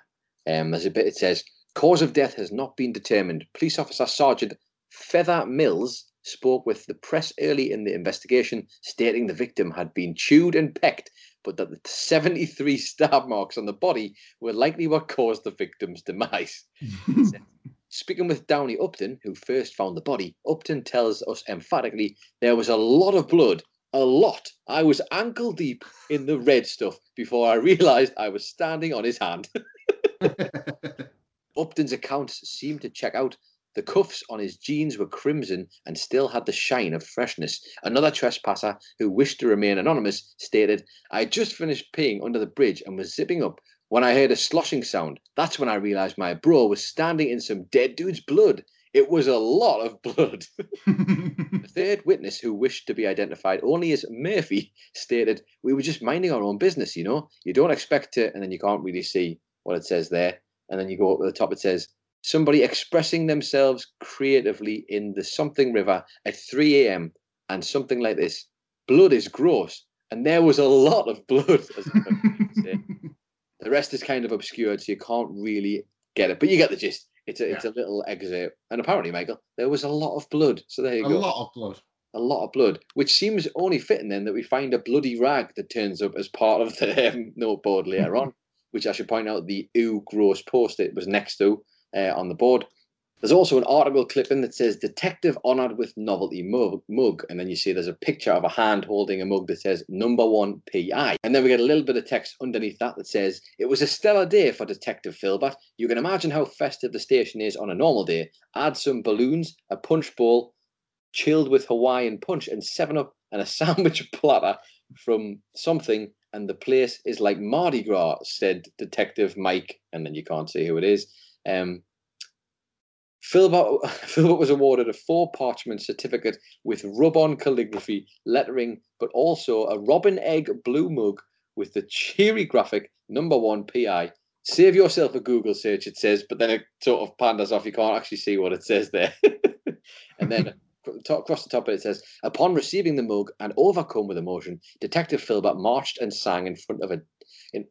Um, there's a bit. It says cause of death has not been determined. Police officer Sergeant Feather Mills spoke with the press early in the investigation, stating the victim had been chewed and pecked, but that the 73 stab marks on the body were likely what caused the victim's demise. Speaking with Downey Upton, who first found the body, Upton tells us emphatically there was a lot of blood. A lot. I was ankle deep in the red stuff before I realized I was standing on his hand. Upton's accounts seemed to check out. The cuffs on his jeans were crimson and still had the shine of freshness. Another trespasser who wished to remain anonymous stated, I had just finished peeing under the bridge and was zipping up when I heard a sloshing sound. That's when I realized my bro was standing in some dead dude's blood. It was a lot of blood. Third witness, who wished to be identified only as Murphy, stated, We were just minding our own business, you know? You don't expect it, and then you can't really see what it says there. And then you go up to the top, it says, Somebody expressing themselves creatively in the something river at 3 a.m. and something like this. Blood is gross. And there was a lot of blood. As I would say. the rest is kind of obscured, so you can't really get it. But you get the gist. It's a, it's a little excerpt. And apparently, Michael, there was a lot of blood. So there you a go. A lot of blood. a lot of blood, which seems only fitting then that we find a bloody rag that turns up as part of the um, noteboard later on, which I should point out the ooh gross post it was next to uh, on the board. There's also an article clipping that says detective honoured with novelty mug, and then you see there's a picture of a hand holding a mug that says number one PI. And then we get a little bit of text underneath that that says it was a stellar day for Detective Philbert. You can imagine how festive the station is on a normal day. Add some balloons, a punch bowl, chilled with Hawaiian punch, and seven up, and a sandwich platter from something. And the place is like Mardi Gras, said Detective Mike. And then you can't see who it is. Um, Philbert, Philbert was awarded a four parchment certificate with rub on calligraphy, lettering, but also a robin egg blue mug with the cheery graphic number one PI. Save yourself a Google search, it says, but then it sort of panders off. You can't actually see what it says there. and then across the top it says, upon receiving the mug and overcome with emotion, Detective Philbert marched and sang in front of a in,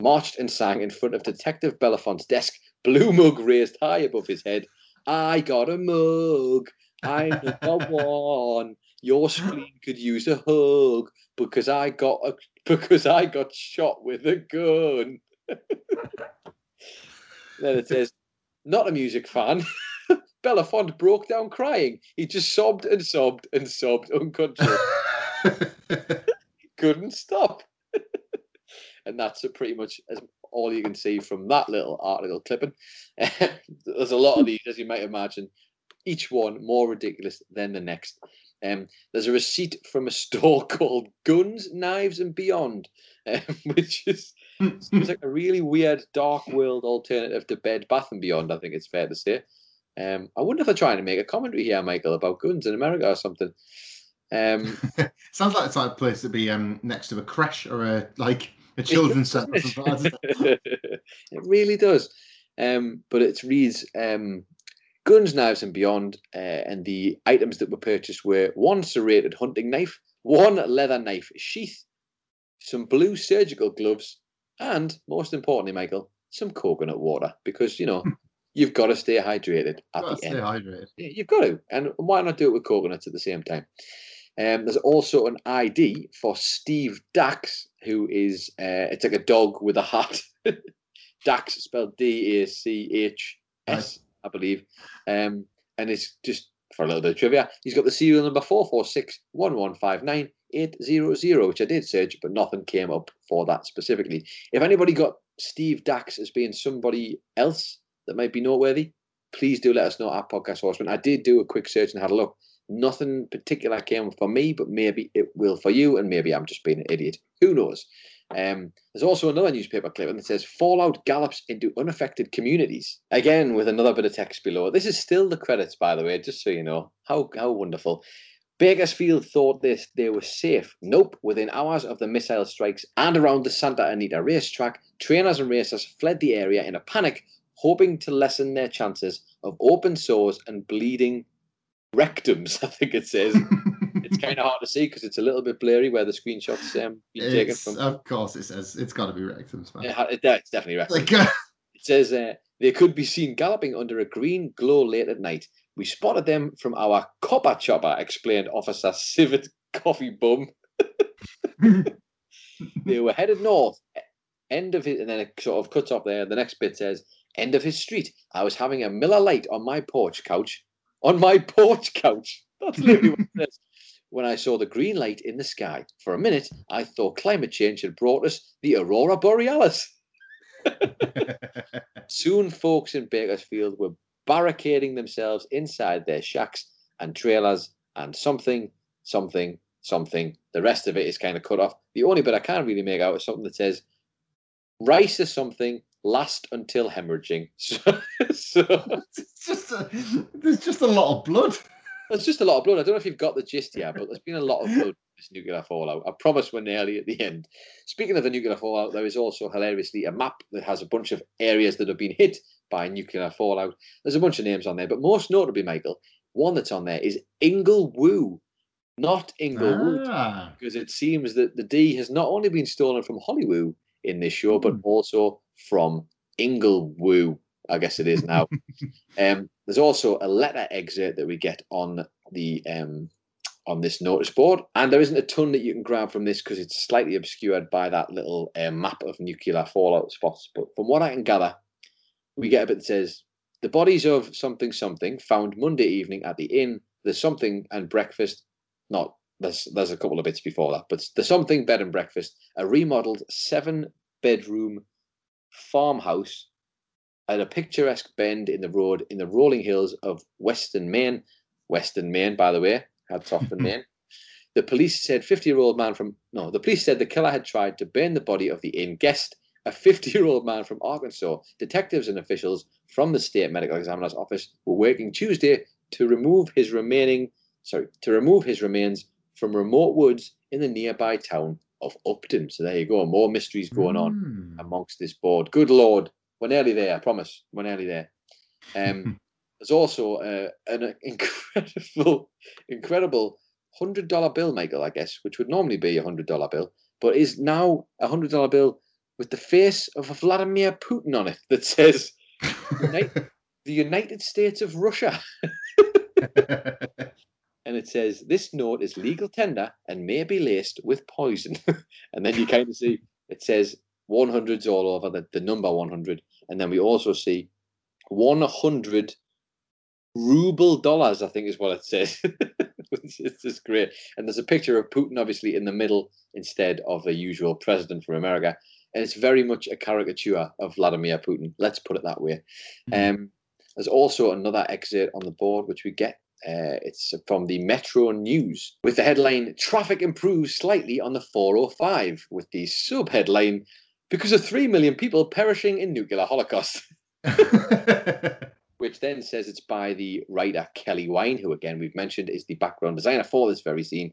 marched and sang in front of Detective Belafont's desk, blue mug raised high above his head. I got a mug. I'm number one. Your screen could use a hug because I got a because I got shot with a gun. then it says, not a music fan. Belafont broke down crying. He just sobbed and sobbed and sobbed uncontrollably. Couldn't stop. and that's a pretty much as all you can see from that little article clipping. There's a lot of these, as you might imagine, each one more ridiculous than the next. Um, there's a receipt from a store called Guns, Knives, and Beyond, um, which is seems like a really weird dark world alternative to Bed Bath and Beyond. I think it's fair to say. Um, I wonder if they're trying to make a commentary here, Michael, about guns in America or something. Um, Sounds like it's like a place to be um, next to a crash or a like a children's centre. it really does. Um, but it reads um, guns, knives, and beyond. Uh, and the items that were purchased were one serrated hunting knife, one leather knife sheath, some blue surgical gloves, and most importantly, Michael, some coconut water because you know you've got to stay hydrated at the end. hydrated. Yeah, you've got to, and why not do it with coconuts at the same time? Um, there's also an ID for Steve Dax, who is uh, it's like a dog with a hat. Dax spelled D A C H S, I believe, um, and it's just for a little bit of trivia. He's got the serial number four four six one one five nine eight zero zero, which I did search, but nothing came up for that specifically. If anybody got Steve Dax as being somebody else that might be noteworthy, please do let us know at Podcast Horseman. I did do a quick search and had a look. Nothing particular came for me, but maybe it will for you, and maybe I'm just being an idiot. Who knows? Um, there's also another newspaper clip and it says Fallout gallops into unaffected communities. Again, with another bit of text below. This is still the credits, by the way, just so you know. How how wonderful. Bakersfield thought this they were safe. Nope. Within hours of the missile strikes and around the Santa Anita racetrack, trainers and racers fled the area in a panic, hoping to lessen their chances of open sores and bleeding rectums. I think it says. it's kind of hard to see because it's a little bit blurry where the screenshots um been taken from. of course, it says it's got to be rectums, man. It it- it's definitely rectums. Like, uh, It says uh, they could be seen galloping under a green glow late at night. We spotted them from our copper chopper, explained Officer Civet Coffee Bum. they were headed north. End of it, and then it sort of cuts off there. The next bit says, "End of his street. I was having a Miller Lite on my porch couch. On my porch couch. That's literally what it says. When I saw the green light in the sky, for a minute, I thought climate change had brought us the aurora borealis." Soon, folks in Bakersfield were barricading themselves inside their shacks and trailers and something, something, something. The rest of it is kind of cut off. The only bit I can't really make out is something that says rice or something last until hemorrhaging. So, so it's just a, there's just a lot of blood. there's just a lot of blood. I don't know if you've got the gist yet, but there's been a lot of blood in this nuclear fallout. I promise we're nearly at the end. Speaking of the nuclear fallout, there is also hilariously a map that has a bunch of areas that have been hit by nuclear fallout. There's a bunch of names on there, but most notably, Michael, one that's on there is Inglewoo, not Inglewood, Ah, because it seems that the D has not only been stolen from Hollywood in this show, but Hmm. also from Inglewoo. I guess it is now. um, there's also a letter excerpt that we get on the um, on this notice board. And there isn't a ton that you can grab from this because it's slightly obscured by that little uh, map of nuclear fallout spots. But from what I can gather, we get a bit that says the bodies of something something found Monday evening at the inn. There's something and breakfast. Not there's there's a couple of bits before that, but the something bed and breakfast, a remodeled seven bedroom farmhouse at a picturesque bend in the road in the rolling hills of Western Maine. Western Maine, by the way, hats off to Maine. The police said 50 year old man from, no, the police said the killer had tried to burn the body of the inn guest, a 50 year old man from Arkansas. Detectives and officials from the state medical examiner's office were working Tuesday to remove his remaining, sorry, to remove his remains from remote woods in the nearby town of Upton. So there you go, more mysteries going on Mm. amongst this board. Good lord, we're nearly there. I promise, we're nearly there. Um, there's also uh, an incredible, incredible hundred dollar bill, Michael. I guess, which would normally be a hundred dollar bill, but is now a hundred dollar bill with the face of Vladimir Putin on it that says the United States of Russia. And it says this note is legal tender and may be laced with poison. and then you kind of see it says 100s all over the, the number 100, and then we also see 100 ruble dollars. I think is what it says. it's, just great. And there's a picture of Putin obviously in the middle instead of the usual president from America. And it's very much a caricature of Vladimir Putin. Let's put it that way. Um, there's also another excerpt on the board which we get uh, it's from the Metro News with the headline Traffic improves slightly on the 405, with the sub headline Because of 3 million people perishing in nuclear holocaust, which then says it's by the writer Kelly Wine, who again we've mentioned is the background designer for this very scene.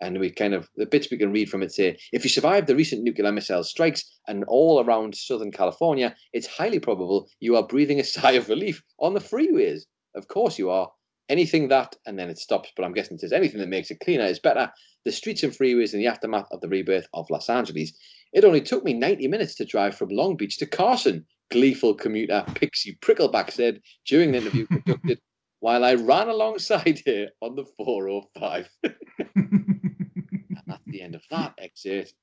And we kind of, the bits we can read from it say if you survive the recent nuclear missile strikes and all around Southern California, it's highly probable you are breathing a sigh of relief on the freeways. Of course you are anything that, and then it stops, but I'm guessing it says anything that makes it cleaner is better. The streets and freeways in the aftermath of the rebirth of Los Angeles. It only took me 90 minutes to drive from Long Beach to Carson, gleeful commuter Pixie Prickleback said during the interview conducted while I ran alongside her on the 405. and that's the end of that excerpt.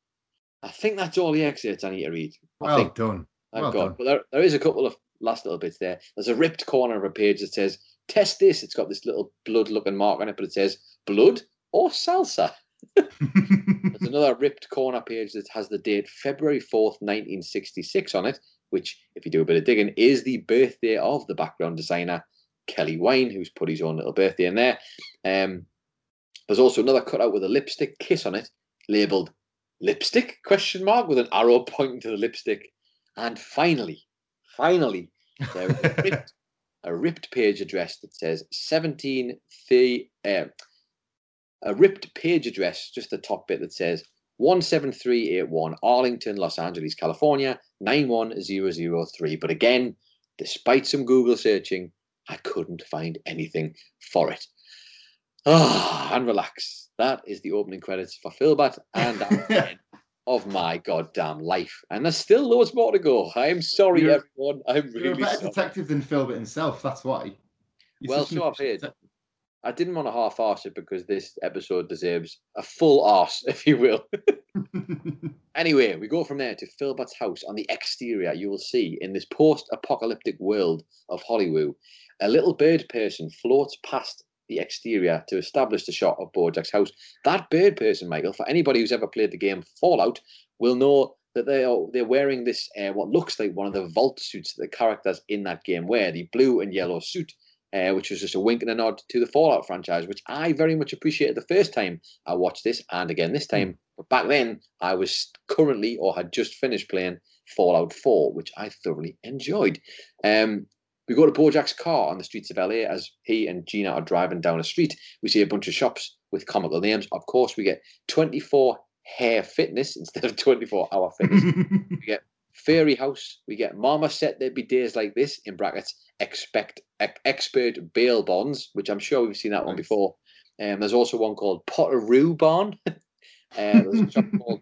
I think that's all the excerpts I need to read. I well think done. Thank well God. done. But there, there is a couple of last little bits there. There's a ripped corner of a page that says, test this. It's got this little blood looking mark on it, but it says blood or salsa. There's another ripped corner page that has the date February 4th, 1966 on it, which, if you do a bit of digging, is the birthday of the background designer, Kelly Wine, who's put his own little birthday in there. Um, there's also another cutout with a lipstick kiss on it, labelled lipstick question mark with an arrow pointing to the lipstick. And finally, finally, there is a ripped, a ripped page address that says 17 the uh, a ripped page address, just the top bit that says 17381 Arlington, Los Angeles, California 91003. But again, despite some Google searching, I couldn't find anything for it. Ah, and relax. That is the opening credits for Philbert, and that's the end of my goddamn life. And there's still loads more to go. I'm sorry, You're- everyone. I'm You're a better sorry. detective than Philbert himself. That's why. You're Well, so I've heard. I didn't want to half-arse it because this episode deserves a full arse, if you will. Anyway, we go from there to Philbert's house. On the exterior, you will see in this post-apocalyptic world of Hollywood, a little bird person floats past the exterior to establish the shot of Bojack's house. That bird person, Michael, for anybody who's ever played the game Fallout, will know that they are they're wearing this uh, what looks like one of the vault suits that the characters in that game wear, the blue and yellow suit. Uh, which was just a wink and a nod to the Fallout franchise, which I very much appreciated the first time I watched this, and again this time. But back then, I was currently or had just finished playing Fallout 4, which I thoroughly enjoyed. Um, we go to Bojack's car on the streets of LA as he and Gina are driving down a street. We see a bunch of shops with comical names. Of course, we get 24 Hair Fitness instead of 24 Hour Fitness. we get Fairy House. We get Mama Said There'd Be Days Like This, in brackets, expect ex- Expert Bail Bonds, which I'm sure we've seen that one before. Um, there's also one called Potteroo Barn. uh, there's a shop called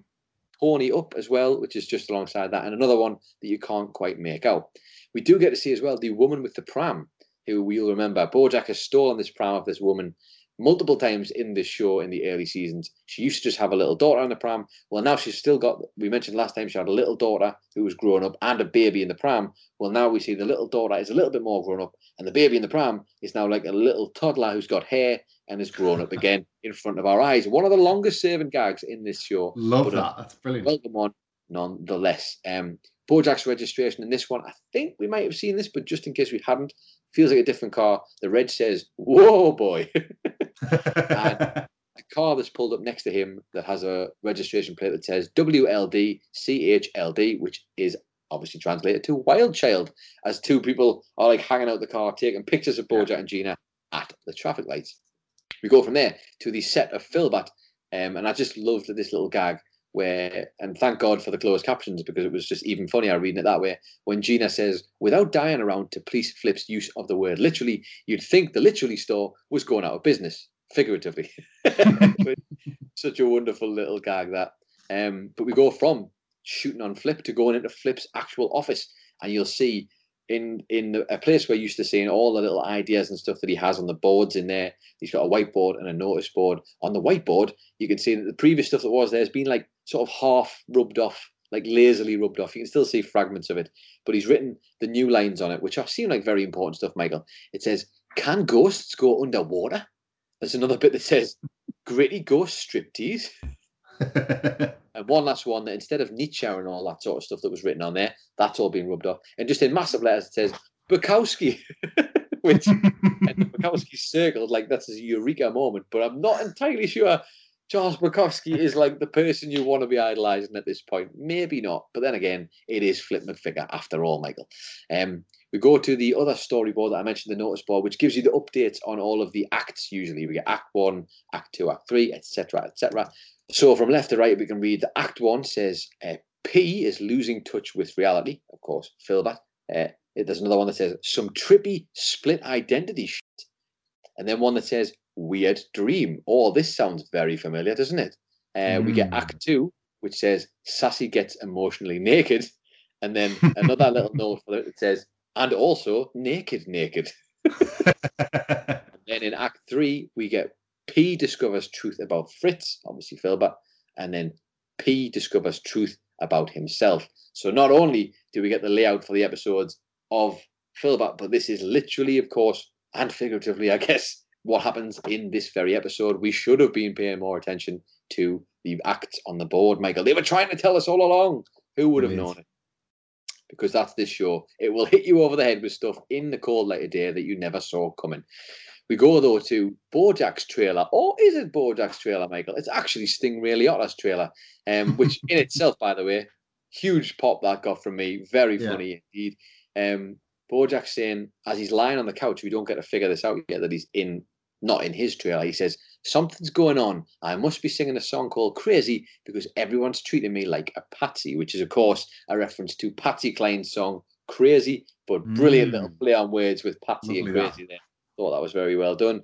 Pony Up as well, which is just alongside that, and another one that you can't quite make out. We do get to see as well the woman with the pram, who we'll remember. Bojack has stolen this pram of this woman multiple times in this show in the early seasons. She used to just have a little daughter in the pram. Well, now she's still got, we mentioned last time she had a little daughter who was grown up and a baby in the pram. Well, now we see the little daughter is a little bit more grown up, and the baby in the pram is now like a little toddler who's got hair and is grown up again in front of our eyes. One of the longest serving gags in this show. Love that. That's brilliant. Welcome on, nonetheless. Um, Bojack's registration in this one, I think we might have seen this, but just in case we hadn't, feels like a different car. The red says, Whoa, boy. and the car that's pulled up next to him that has a registration plate that says WLD CHLD, which is obviously translated to Wild Child, as two people are like hanging out the car, taking pictures of Bojack and Gina at the traffic lights. We go from there to the set of Philbert, um, and I just loved this little gag where, and thank God for the closed captions because it was just even funnier reading it that way. When Gina says, without dying around to police Flip's use of the word literally, you'd think the literally store was going out of business, figuratively. Such a wonderful little gag that. Um, but we go from shooting on Flip to going into Flip's actual office, and you'll see in in a place where you're used to seeing all the little ideas and stuff that he has on the boards in there. He's got a whiteboard and a notice board. On the whiteboard, you can see that the previous stuff that was there has been like sort of half rubbed off, like lazily rubbed off. You can still see fragments of it, but he's written the new lines on it, which I seem like very important stuff, Michael. It says, Can ghosts go underwater? There's another bit that says, Gritty ghost striptease. and one last one that instead of Nietzsche and all that sort of stuff that was written on there, that's all been rubbed off. And just in massive letters, it says Bukowski, which Bukowski circled like that's a eureka moment. But I'm not entirely sure Charles Bukowski is like the person you want to be idolizing at this point. Maybe not. But then again, it is Flip McVicker after all, Michael. Um, we go to the other storyboard that I mentioned, the notice board, which gives you the updates on all of the acts. Usually, we get Act One, Act Two, Act Three, etc., etc. So from left to right, we can read the Act One says uh, P is losing touch with reality. Of course, Philbert. Uh, there's another one that says some trippy split identity shit, and then one that says weird dream. Oh, this sounds very familiar, doesn't it? Uh, mm. We get hmm. Act Two, which says Sassy gets emotionally naked, and then another little note for it that says and also naked, naked. then in Act Three, we get P discovers truth about Fritz, obviously Philbert, and then P discovers truth about himself. So not only do we get the layout for the episodes of Philbert, but this is literally, of course, and figuratively, I guess, what happens in this very episode. We should have been paying more attention to the acts on the board, Michael. They were trying to tell us all along. Who would have known it? because that's this show. It will hit you over the head with stuff in the cold light of day that you never saw coming. We go though to Bojack's trailer, or is it Bojack's trailer, Michael? It's actually Stingray Liotta's trailer, um, which in itself, by the way, huge pop that got from me. Very funny yeah. indeed. Um, Bojack saying as he's lying on the couch, we don't get to figure this out yet that he's in not in his trailer. He says, Something's going on. I must be singing a song called Crazy because everyone's treating me like a patsy, which is, of course, a reference to Patsy Cline's song Crazy, but brilliant mm. little play on words with Patsy Lovely and Crazy that. there. Thought that was very well done.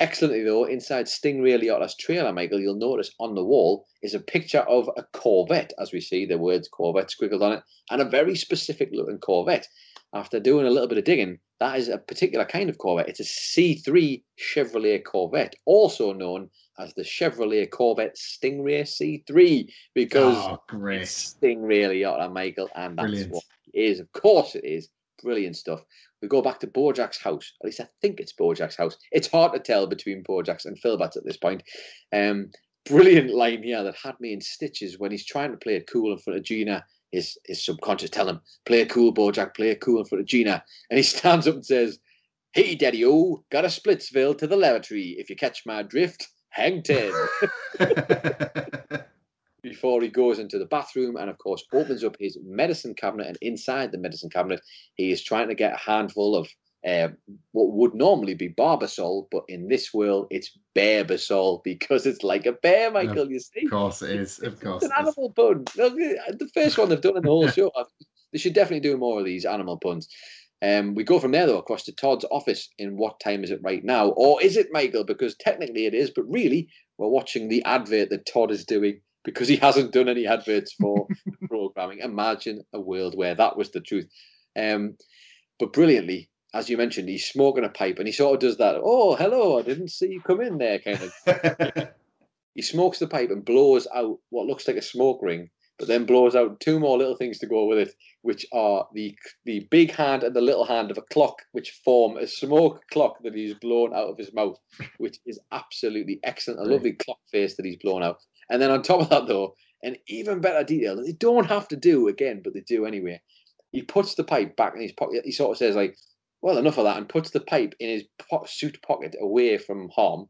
Excellently, though, inside Stingray Liotta's trailer, Michael, you'll notice on the wall is a picture of a Corvette, as we see the words Corvette squiggled on it, and a very specific looking Corvette. After doing a little bit of digging, that is a particular kind of Corvette. It's a C3 Chevrolet Corvette, also known as the Chevrolet Corvette Stingray C3, because oh, great. it's Stingray Liotta, Michael, and that's Brilliant. what it is. Of course, it is. Brilliant stuff. We go back to Bojack's house. At least I think it's Bojack's house. It's hard to tell between Bojack's and Philberts at this point. Um, brilliant line here that had me in stitches when he's trying to play it cool in front of Gina his his subconscious telling him, play a cool, Bojack, play a cool in front of Gina. And he stands up and says, Hey, Daddy O, got a Splitsville to the lavatory. If you catch my drift, hang ten. Before he goes into the bathroom and, of course, opens up his medicine cabinet. And inside the medicine cabinet, he is trying to get a handful of uh, what would normally be Barbasol, but in this world it's Bearbasol because it's like a bear, Michael. You see, of course it is. Of course, it's an animal pun. The first one they've done in the whole show. They should definitely do more of these animal puns. Um, we go from there though across to Todd's office. In what time is it right now, or is it Michael? Because technically it is, but really we're watching the advert that Todd is doing because he hasn't done any adverts for programming. Imagine a world where that was the truth. Um, but brilliantly, as you mentioned, he's smoking a pipe and he sort of does that. Oh, hello, I didn't see you come in there, kind of. he smokes the pipe and blows out what looks like a smoke ring, but then blows out two more little things to go with it, which are the the big hand and the little hand of a clock, which form a smoke clock that he's blown out of his mouth, which is absolutely excellent. A lovely clock face that he's blown out. And then on top of that, though, an even better detail that they don't have to do again, but they do anyway. He puts the pipe back in his pocket. He sort of says, like, well, enough of that, and puts the pipe in his po- suit pocket away from harm.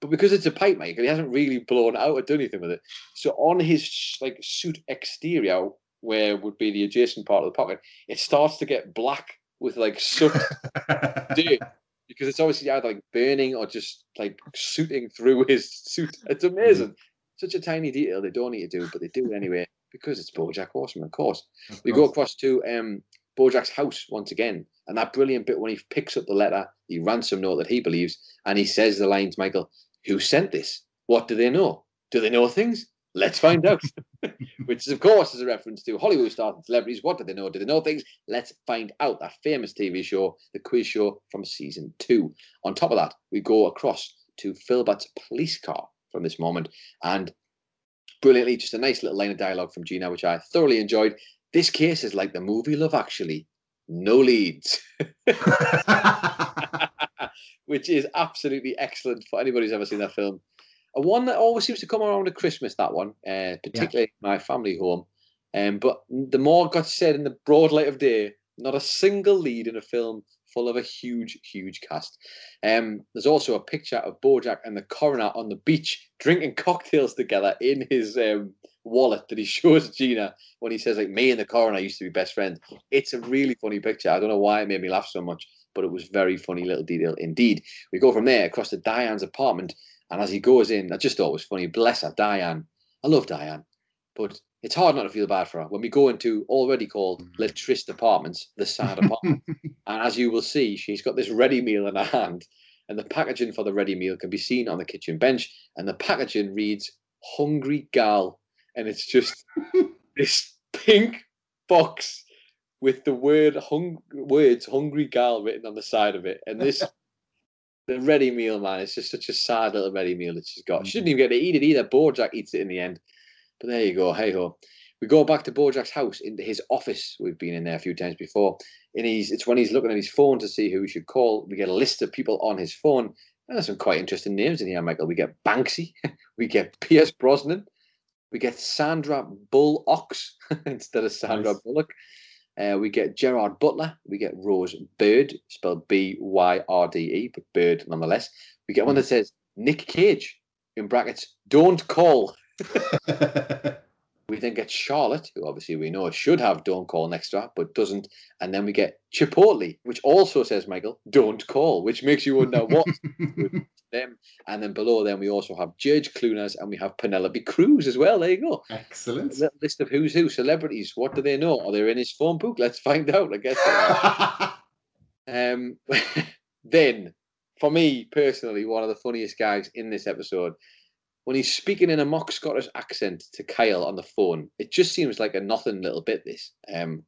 But because it's a pipe maker, he hasn't really blown out or done anything with it. So on his like suit exterior, where would be the adjacent part of the pocket, it starts to get black with like soot dirt because it's obviously either like burning or just like shooting through his suit. It's amazing. Such a tiny detail they don't need to do, but they do it anyway because it's BoJack Horseman, of course. Of We go across to um, Bojack's house once again, and that brilliant bit when he picks up the letter, the ransom note that he believes, and he says the lines, Michael, who sent this? What do they know? Do they know things? Let's find out. Which, is, of course, is a reference to Hollywood stars and celebrities. What do they know? Do they know things? Let's find out. That famous TV show, the quiz show from season two. On top of that, we go across to Philbert's police car from this moment, and brilliantly, just a nice little line of dialogue from Gina, which I thoroughly enjoyed. This case is like the movie Love Actually, no leads, which is absolutely excellent for anybody who's ever seen that film. A one that always seems to come around at Christmas. That one, uh, particularly my family home. Um, but the more got said in the broad light of day, not a single lead in a film full of a huge, huge cast. Um, there's also a picture of Bojack and the coroner on the beach drinking cocktails together in his um, wallet that he shows Gina when he says like me and the coroner used to be best friends. It's a really funny picture. I don't know why it made me laugh so much, but it was very funny little detail indeed. We go from there across to Diane's apartment, and as he goes in, I just thought it was funny. Bless her, Diane. I love Diane, but it's hard not to feel bad for her when we go into already called mm. Letrist Apartments, the sad apartment. and as you will see, she's got this ready meal in her hand, and the packaging for the ready meal can be seen on the kitchen bench, and the packaging reads "Hungry Gal," and it's just this pink box with the word hung words "Hungry Gal" written on the side of it, and this. The ready meal, man, it's just such a sad little ready meal that she's got. She didn't mm. even get to eat it either. Bojack eats it in the end. But there you go. Hey ho. We go back to Bojack's house into his office. We've been in there a few times before. And he's it's when he's looking at his phone to see who he should call. We get a list of people on his phone. And there's some quite interesting names in here, Michael. We get Banksy, we get Pierce Brosnan, we get Sandra Bull Ox instead of Sandra Nice. Bullock. Uh, we get Gerard Butler. We get Rose Bird, spelled B Y R D E, but Bird nonetheless. We get one that says Nick Cage in brackets. Don't call. We then get Charlotte, who obviously we know should have don't call next to her, but doesn't. And then we get Chipotle, which also says, Michael, don't call, which makes you wonder what them. And then below them, we also have George Clooney's and we have Penelope Cruz as well. There you go. Excellent. little list of who's who, celebrities. What do they know? Are they in his phone book? Let's find out, I guess. Um, then, for me personally, one of the funniest guys in this episode, when he's speaking in a mock Scottish accent to Kyle on the phone, it just seems like a nothing little bit. This, um,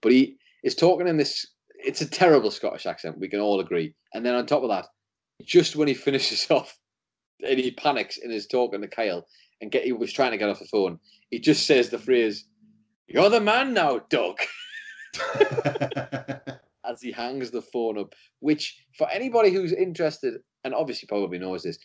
but he is talking in this. It's a terrible Scottish accent. We can all agree. And then on top of that, just when he finishes off, and he panics and is talking to Kyle, and get he was trying to get off the phone, he just says the phrase, "You're the man now, Doug." as he hangs the phone up, which for anybody who's interested, and obviously probably knows this,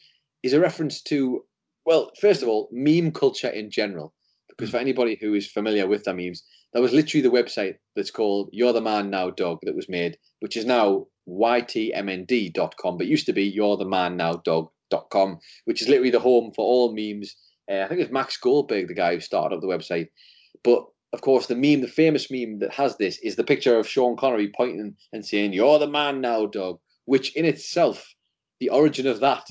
is a reference to, well, first of all, meme culture in general. Because for anybody who is familiar with the memes, that was literally the website that's called You're the Man Now Dog that was made, which is now ytmnd.com, but used to be You're the Man Now Dog.com, which is literally the home for all memes. Uh, I think it's Max Goldberg, the guy who started up the website. But of course, the meme, the famous meme that has this is the picture of Sean Connery pointing and saying, You're the man now, dog, which in itself, the origin of that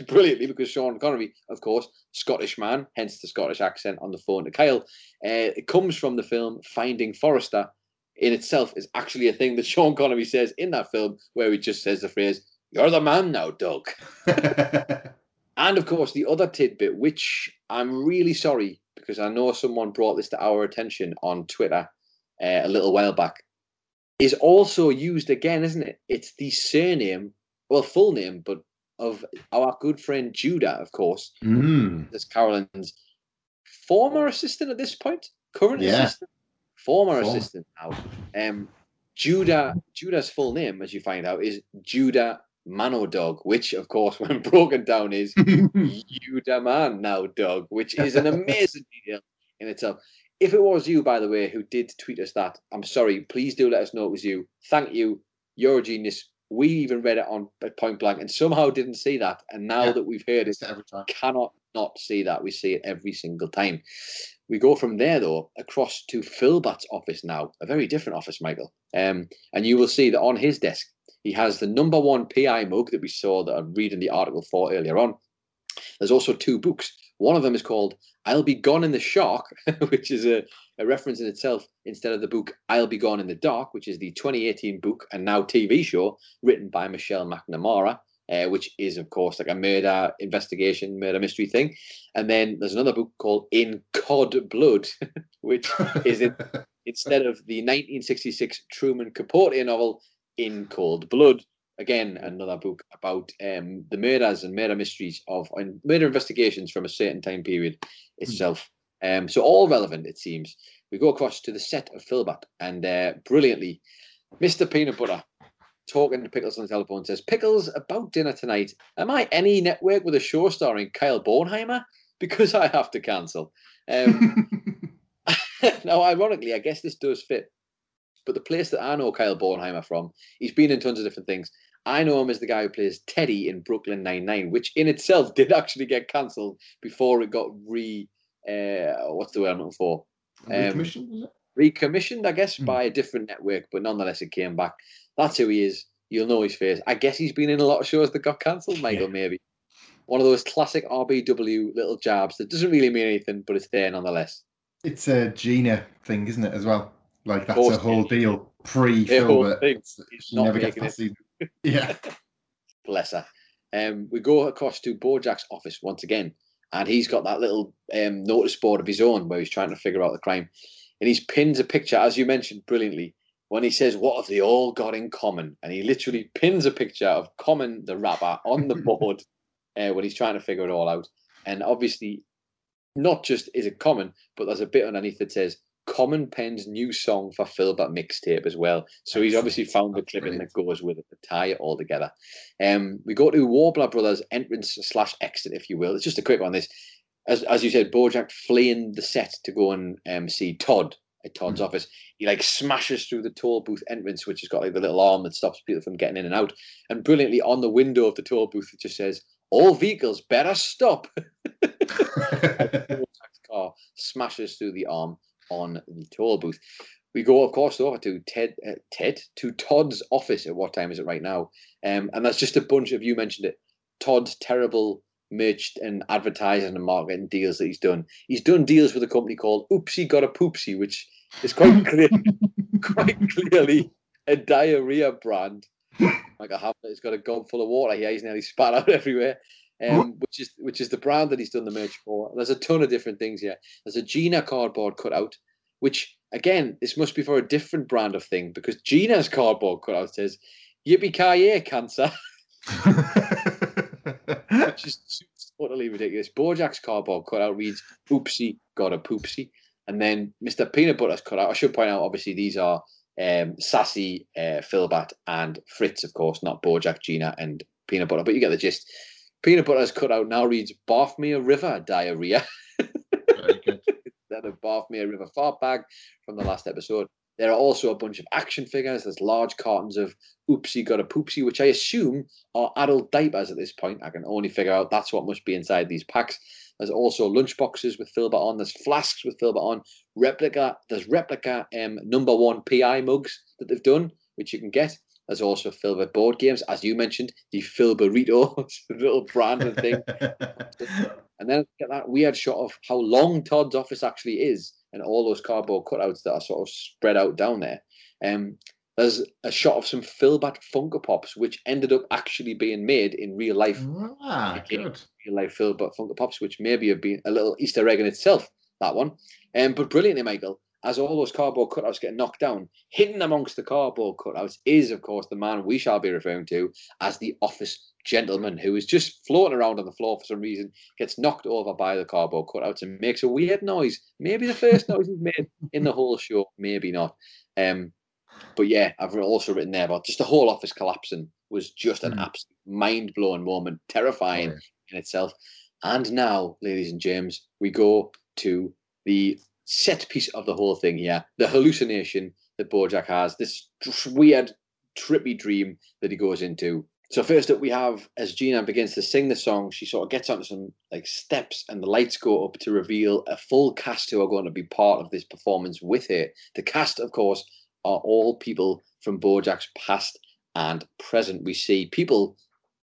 brilliantly because Sean Connery, of course, Scottish man, hence the Scottish accent on the phone to Kyle. Uh, it comes from the film Finding Forrester. In itself, is actually a thing that Sean Connery says in that film, where he just says the phrase, You're the man now, Doug." And of course, the other tidbit, which I'm really sorry because I know someone brought this to our attention on Twitter uh, a little while back. is also used again, isn't it? It's the surname, well, full name, but of our good friend Judah, of course. Mm. That's Carolyn's former assistant at this point, current Yeah. assistant, former Former. assistant now. Um, Judah, Judah's full name, as you find out, is Judah Mannowdog, which, of course, when broken down, is Judah Man now dog, which is an amazing detail in itself. If it was you, by the way, who did tweet us that, I'm sorry. Please do let us know it was you. Thank you. You're a genius. We even read it on point blank and somehow didn't see that. And now Yeah. that we've heard it, every time. cannot not see that. We see it every single time. We go from there though across to Philbert's office now, a very different office, Michael. Um, and you will see that on his desk he has the number one PI mug that we saw that I'm reading the article for earlier on. There's also two books. One of them is called "I'll Be Gone in the Shark," which is a, a reference in itself. Instead of the book "I'll Be Gone in the Dark," which is the 2018 book and now TV show written by Michelle McNamara, uh, which is of course like a murder investigation, murder mystery thing. And then there's another book called "In Cod Blood," which is in, instead of the 1966 Truman Capote novel "In Cold Blood." Again, another book about um, the murders and murder mysteries of and murder investigations from a certain time period itself. Um, so all relevant, it seems. We go across to the set of Philbert, and uh, brilliantly, Mr. Peanut Butter talking to Pickles on the telephone says, "Pickles, about dinner tonight. Am I any network with a show starring Kyle Bornheimer? Because I have to cancel." Um, now, ironically, I guess this does fit. But the place that I know Kyle Bornheimer from, he's been in tons of different things. I know him as the guy who plays Teddy in Brooklyn Nine Nine, which in itself did actually get cancelled before it got re. Uh, what's the word I'm looking for? Um, Recommissioned. Recommissioned, I guess, Hmm. by a different network, but nonetheless, it came back. That's who he is. You'll know his face. I guess he's been in a lot of shows that got cancelled, Michael. Yeah. Maybe one of those classic RBW little jabs that doesn't really mean anything, but it's there nonetheless. It's a Gina thing, isn't it, as well? Like that's a whole deal pre The whole Philbert. thing It's- is She not never gets making past season. Yeah. bless her. Um, we go across to Bojack's office once again, and he's got that little um, notice board of his own where he's trying to figure out the crime. And he's pins a picture, as you mentioned brilliantly, when he says, What have they all got in common? And he literally pins a picture of Common the rapper on the board uh, when he's trying to figure it all out. And obviously, not just is it Common, but there's a bit underneath that says, Common Pen's new song for Philbert mixtape as well. So he's obviously found the clipping that goes with it to tie it all together. Um, we go to Warbler Brothers entrance slash exit, if you will. It's just a quick one. This, as as you said, Bojack fleeing the set to go and um, see Todd at Todd's Mhm. office. He like smashes through the toll booth entrance, which has got like the little arm that stops people from getting in and out. And brilliantly on the window of the toll booth, it just says, "All vehicles better stop." Bojack's car smashes through the arm on the toll booth. We go, of course, over to Ted, uh, Ted, to Todd's office. At what time is it right now? Um, and that's just a bunch of you mentioned it. Todd's terrible merch and advertising and marketing deals that he's done. He's done deals with a company called Oopsie Got a Poopsie, which is quite clear, quite clearly a diarrhea brand. Like a Hamlet has got a gob full of water here. He's nearly spat out everywhere. Um, which is which is the brand that he's done the merch for. There's a ton of different things here. There's a Gina cardboard cutout, which again, this must be for a different brand of thing because Gina's cardboard cutout says "Yippee ki cancer," which is totally ridiculous. Bojack's cardboard cutout reads "Oopsie, got a poopsie," and then Mr. Peanut Butter's cutout. I should point out, obviously, these are um, Sassy, uh, Philbert, and Fritz, of course, not Bojack, Gina, and Peanut Butter, but you get the gist. Peanut butter is cut out now reads "Barfmere River diarrhea." Very good. that of Barfmere River fart bag from the last episode. There are also a bunch of action figures. There's large cartons of Oopsie Got a Poopsie, which I assume are adult diapers at this point. I can only figure out that's what must be inside these packs. There's also lunch boxes with Philbert on. There's flasks with Philbert on. Replica. There's replica um, number one PI mugs that they've done, which you can get. There's also Philbert board games, as you mentioned, the Philburrito little branded thing. And then get that weird shot of how long Todd's office actually is, and all those cardboard cutouts that are sort of spread out down there. Um, there's a shot of some Philbert Funko Pops, which ended up actually being made in real life, ah, good. real life Philbert Funko Pops, which maybe have been a little Easter egg in itself. That one, um, but brilliantly, Michael. As all those cardboard cutouts get knocked down, hidden amongst the cardboard cutouts is, of course, the man we shall be referring to as the office gentleman who is just floating around on the floor for some reason, gets knocked over by the cardboard cutouts and makes a weird noise. Maybe the first noise he's made in the whole show, maybe not. Um, but yeah, I've also written there about just the whole office collapsing was just an mm. absolute mind blowing moment, terrifying oh, yeah. in itself. And now, ladies and James, we go to the set piece of the whole thing here the hallucination that Bojack has, this weird, trippy dream that he goes into. So first up, we have as Gina begins to sing the song, she sort of gets onto some like steps, and the lights go up to reveal a full cast who are going to be part of this performance with her. The cast, of course, are all people from Bojack's past and present. We see people,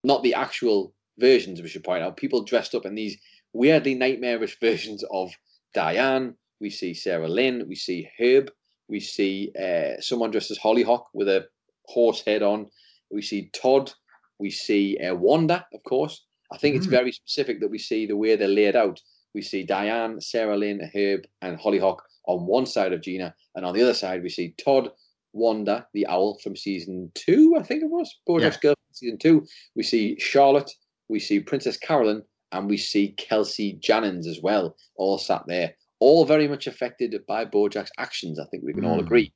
not the actual versions, we should point out, people dressed up in these weirdly nightmarish versions of Diane. We see Sarah Lynn. We see Herb. We see uh, someone dressed as Hollyhock with a horse head on. We see Todd. We see uh, Wanda, of course. I think mm. it's very specific that we see the way they're laid out. We see Diane, Sarah Lynn, Herb, and Hollyhock on one side of Gina, and on the other side we see Todd, Wanda, the owl from season two, I think it was, Bojack's yeah. Girl season two. We see Charlotte, we see Princess Carolyn, and we see Kelsey Jennings as well, all sat there, all very much affected by Bojack's actions. I think we can mm. all hmm. agree.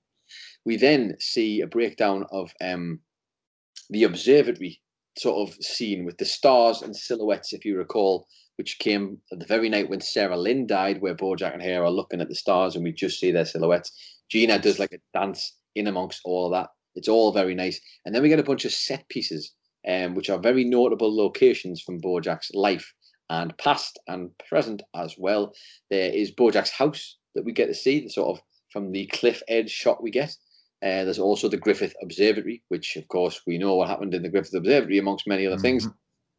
We then see a breakdown of um, the observatory sort of scene with the stars and silhouettes, if you recall, which came the very night when Sarah Lynn died, where Bojack and her are looking at the stars and we just see their silhouettes. Gina does like a dance in amongst all of that. It's all very nice. And then we get a bunch of set pieces, um, which are very notable locations from Bojack's life and past and present as well. There is Bojack's house that we get to see, the sort of from the cliff edge shot we get. Uh, there's also the Griffith Observatory, which, of course, we know what happened in the Griffith Observatory, amongst many other mm-hmm. things.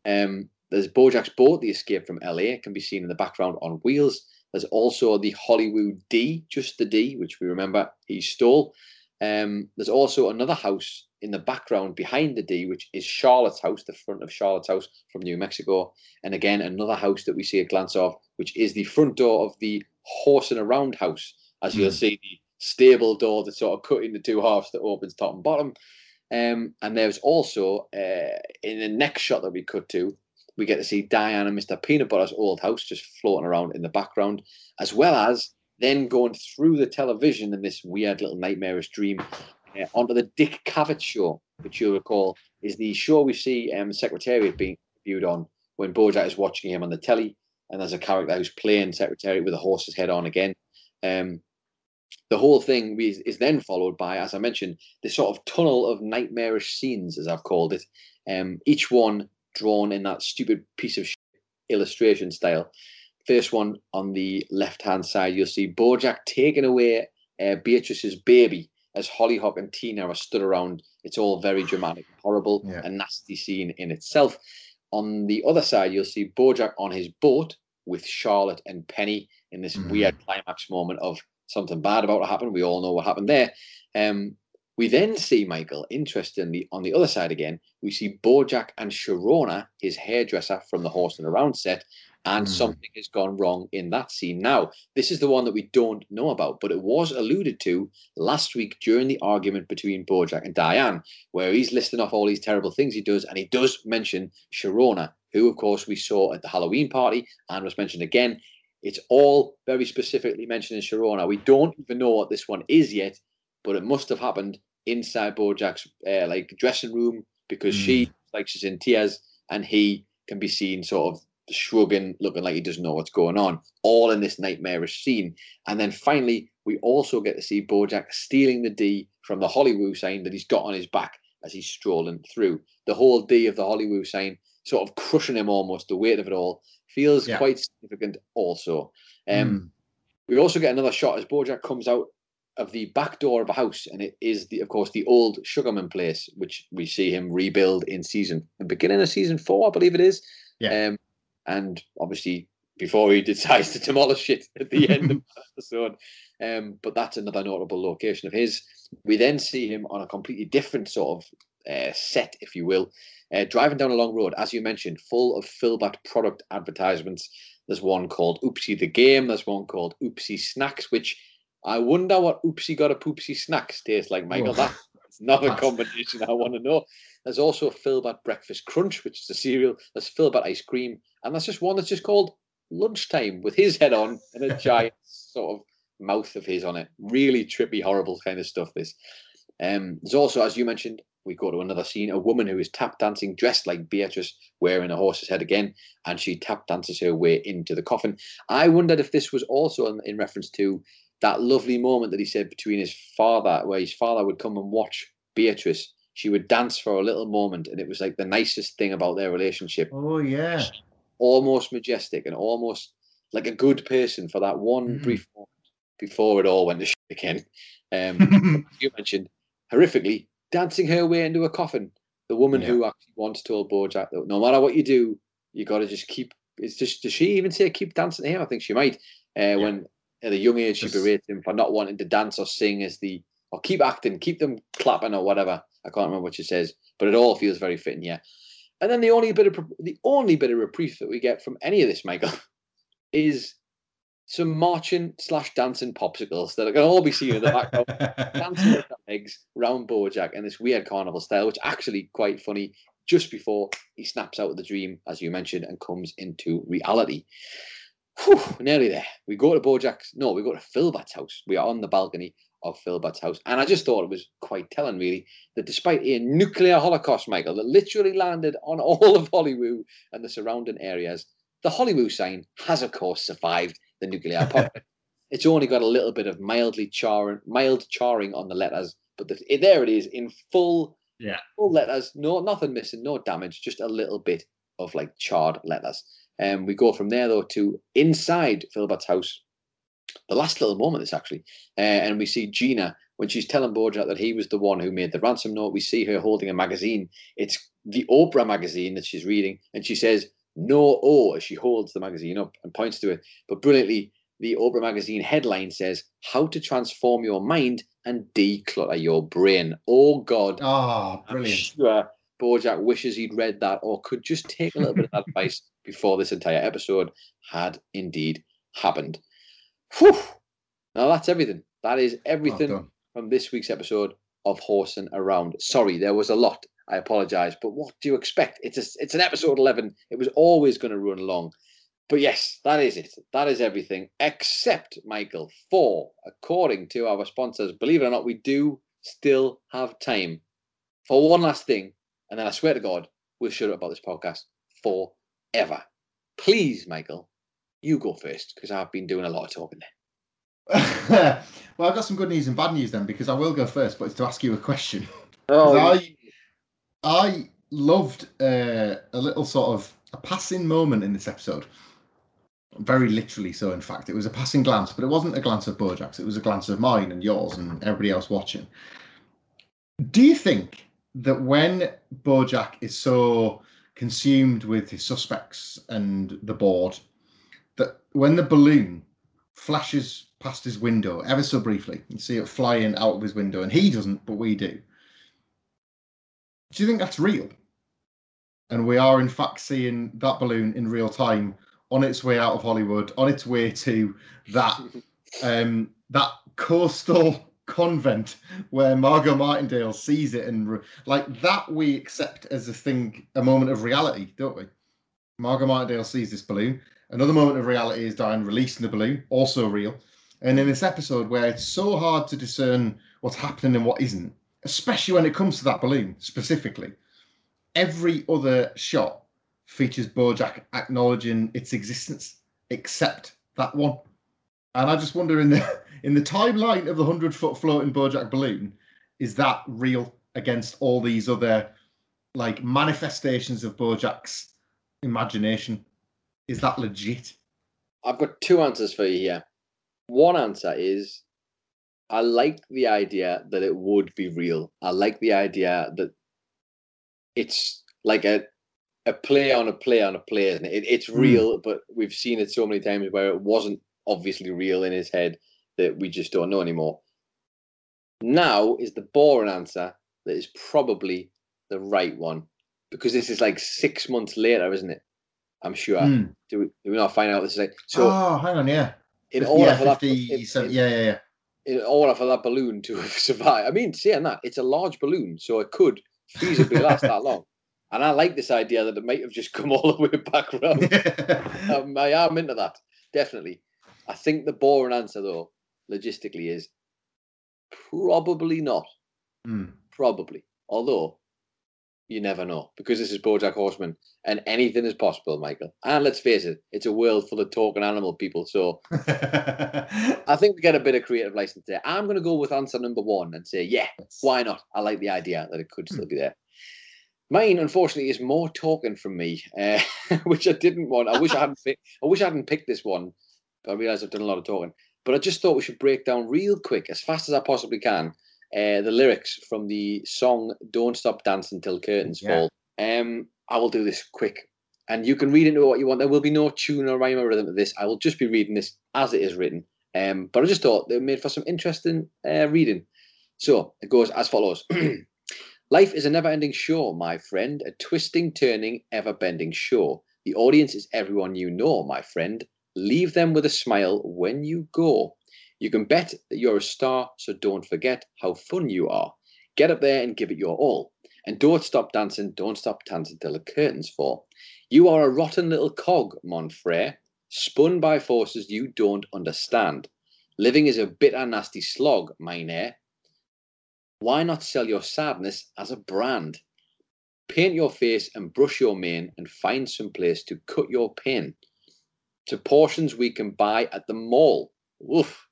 Um, there's Bojack's boat, the escape from LA, it can be seen in the background on wheels. There's also the Hollywood D, just the D, which we remember he stole. Um, there's also another house in the background behind the D, which is Charlotte's house, the front of Charlotte's house from New Mexico. And again, another house that we see a glance of, which is the front door of the horse and around house, as mm. you'll hmm. see the stable door that's sort of cut into two halves that opens top and bottom. Um, and there's also uh, in the next shot that we cut to, we get to see Diane and Mr. Peanut Butter's old house just floating around in the background, as well as then going through the television in this weird little nightmarish dream uh, onto the Dick Cavett show, which you'll recall is the show we see um, Secretariat being viewed on when Bojack is watching him on the telly, and there's a character who's playing Secretariat with a horse's head on again. Um, the whole thing is, is, then followed by, as I mentioned, this sort of tunnel of nightmarish scenes, as I've called it. Um, each one drawn in that stupid piece of illustration style. First one on the left hand side, you'll see Bojack taking away uh, Beatrice's baby as Hollyhock and Tina are stood around. It's all very dramatic, horrible, yeah. and nasty scene in itself. On the other side, you'll see Bojack on his boat with Charlotte and Penny in this mm-hmm. weird climax moment of something bad about to happen. We all know what happened there. Um, we then see Michael, interestingly, on the other side again, we see Bojack and Sharona, his hairdresser from the Horse and Around set, and mm. something has gone wrong in that scene. Now, this is the one that we don't know about, but it was alluded to last week during the argument between Bojack and Diane, where he's listing off all these terrible things he does, and he does mention Sharona, who, of course, we saw at the Halloween party and was mentioned again. It's all very specifically mentioned in Sharona. We don't even know what this one is yet, but it must have happened inside Bojack's uh, like dressing room because mm. she like she's in tears and he can be seen sort of shrugging, looking like he doesn't know what's going on, all in this nightmarish scene. And then finally, we also get to see Bojack stealing the D from the Hollywood sign that he's got on his back as he's strolling through. The whole D of the Hollywood sign sort of crushing him almost, the weight of it all feels yeah. quite significant also. Um, mm. We also get another shot as Bojack comes out of the back door of a house, and it is the, of course, the old Sugarman place, which we see him rebuild in season, the beginning of season four, I believe it is. Yeah. Um, and obviously before he decides to demolish it at the end of the episode. Um, but that's another notable location of his. We then see him on a completely different sort of uh, set, if you will, uh, driving down a long road, as you mentioned, full of Philbert product advertisements. There's one called Oopsie the Game. There's one called Oopsie Snacks, which I wonder what Oopsie Got a Poopsie snacks tastes like, Michael. Oh. That's not a combination I want to know. There's also a Philbert Breakfast Crunch, which is a cereal. There's Philbert Ice Cream. And that's just one that's just called Lunchtime with his head on and a giant sort of mouth of his on it. Really trippy, horrible kind of stuff, this. Um, there's also, as you mentioned, we go to another scene, a woman who is tap dancing dressed like Beatrice, wearing a horse's head again, and she tap dances her way into the coffin. I wondered if this was also in, in reference to that lovely moment that he said between his father, where his father would come and watch Beatrice. She would dance for a little moment, and it was like the nicest thing about their relationship. Oh yeah. Almost majestic and almost like a good person for that one Mm. brief moment before it all went to shit again. Um, you mentioned horrifically dancing her way into a coffin. The woman Yeah. who actually once told Bojack that no matter what you do, you got to just keep. It's just does she even say keep dancing to him? I think she might. Uh, When at a young age she berates him for not wanting to dance or sing as the or keep acting, keep them clapping or whatever. I can't remember what she says, but it all feels very fitting. Yeah. And then the only bit of the only bit of reprieve that we get from any of this, Michael, is some marching slash dancing popsicles that can all be seen in the background dancing with their legs round Bojack in this weird carnival style, which actually quite funny. Just before he snaps out of the dream, as you mentioned, and comes into reality. Whew, nearly there. We go to Bojack's. No, we go to Philbert's house. We are on the balcony of Philbert's house, and I just thought it was quite telling, really, that despite a nuclear holocaust, Michael, that literally landed on all of Hollywood and the surrounding areas, the Hollywood sign has, of course, survived the nuclear apocalypse. It's only got a little bit of mildly charring, mild charring on the letters, but the, it, there it is in full, Yeah. full letters. No, nothing missing, no damage, just a little bit of like charred letters. And um, we go from there though to inside Philbert's house. The last little moment, this actually, uh, and we see Gina when she's telling Bojack that he was the one who made the ransom note. We see her holding a magazine. It's the Oprah magazine that she's reading, and she says "No O" as she holds the magazine up and points to it. But brilliantly, the Oprah magazine headline says "How to transform your mind and declutter your brain." Oh God, Oh, I'm brilliant. sure Bojack wishes he'd read that or could just take a little bit of advice before this entire episode had indeed happened. Whew. Now that's everything. That is everything done. from this week's episode of Horsing Around. Sorry, there was a lot. I apologise, but what do you expect? It's a, it's an episode eleven. It was always going to run long. But yes, that is it. That is everything, except Michael. For according to our sponsors, believe it or not, we do still have time for one last thing, and then I swear to God, we'll shut up about this podcast forever. Please, Michael, you go first because I've been doing a lot of talking there. well, I've got some good news and bad news then because I will go first, but it's to ask you a question. Oh, I, I loved uh, a little sort of a passing moment in this episode. Very literally so, in fact. It was a passing glance, but it wasn't a glance of Bojack's. It was a glance of mine and yours and everybody else watching. Do you think that when Bojack is so consumed with his suspects and the board, that when the balloon flashes past his window ever so briefly, you see it flying out of his window, and he doesn't, but we do. Do you think that's real? And we are in fact seeing that balloon in real time on its way out of Hollywood, on its way to that um, that coastal convent where Margot Martindale sees it and re- like that we accept as a thing, a moment of reality, don't we? Margot Martindale sees this balloon. Another moment of reality is Diane releasing the balloon, also real. And in this episode where it's so hard to discern what's happening and what isn't, especially when it comes to that balloon specifically, every other shot features Bojack acknowledging its existence except that one. And I just wonder in the in the timeline of the hundred foot floating Bojack balloon, is that real against all these other like manifestations of Bojack's imagination? Is that legit? I've got two answers for you here. One answer is I like the idea that it would be real. I like the idea that it's like a a play on a play on a play, isn't it? it it's Hmm. real, but we've seen it so many times where it wasn't obviously real in his head that we just don't know anymore. Now is the boring answer that is probably the right one because this is like six months later, isn't it? I'm sure. Hmm. Do we do we not find out this is like so? oh, hang on, yeah. in order yeah, for that, 50, in- so- in- yeah, yeah, yeah. In order for that balloon to survive. I mean, saying that, it's a large balloon, so it could feasibly last that long. And I like this idea that it might have just come all the way back around. um, I am into that, definitely. I think the boring answer, though, logistically, is probably not. Mm. Probably. Although, you never know because this is Bojack Horseman and anything is possible, Michael. And let's face it, it's a world full of talking animal people. So I think we get a bit of creative license there. I'm going to go with answer number one and say, yeah, why not? I like the idea that it could still be there. Mine, unfortunately, is more talking from me, uh, which I didn't want. I wish I hadn't. Pick, I wish I hadn't picked this one. But I realise I've done a lot of talking. But I just thought we should break down real quick, as fast as I possibly can, uh, the lyrics from the song "Don't Stop Dancing Till Curtains Yeah. Fall." Um, I will do this quick, and you can read into what you want. There will be no tune or rhyme or rhythm to this. I will just be reading this as it is written. Um, but I just thought they made for some interesting uh, reading. So it goes as follows. Life is a never ending show, my friend, a twisting, turning, ever bending show. The audience is everyone you know, my friend. Leave them with a smile when you go. You can bet that you're a star, so don't forget how fun you are. Get up there and give it your all. And don't stop dancing, don't stop dancing till the curtains fall. You are a rotten little cog, mon frere, spun by forces you don't understand. Living is a bitter, nasty slog, mine. Why not sell your sadness as a brand? Paint your face and brush your mane and find some place to cut your pin to portions we can buy at the mall. Woof.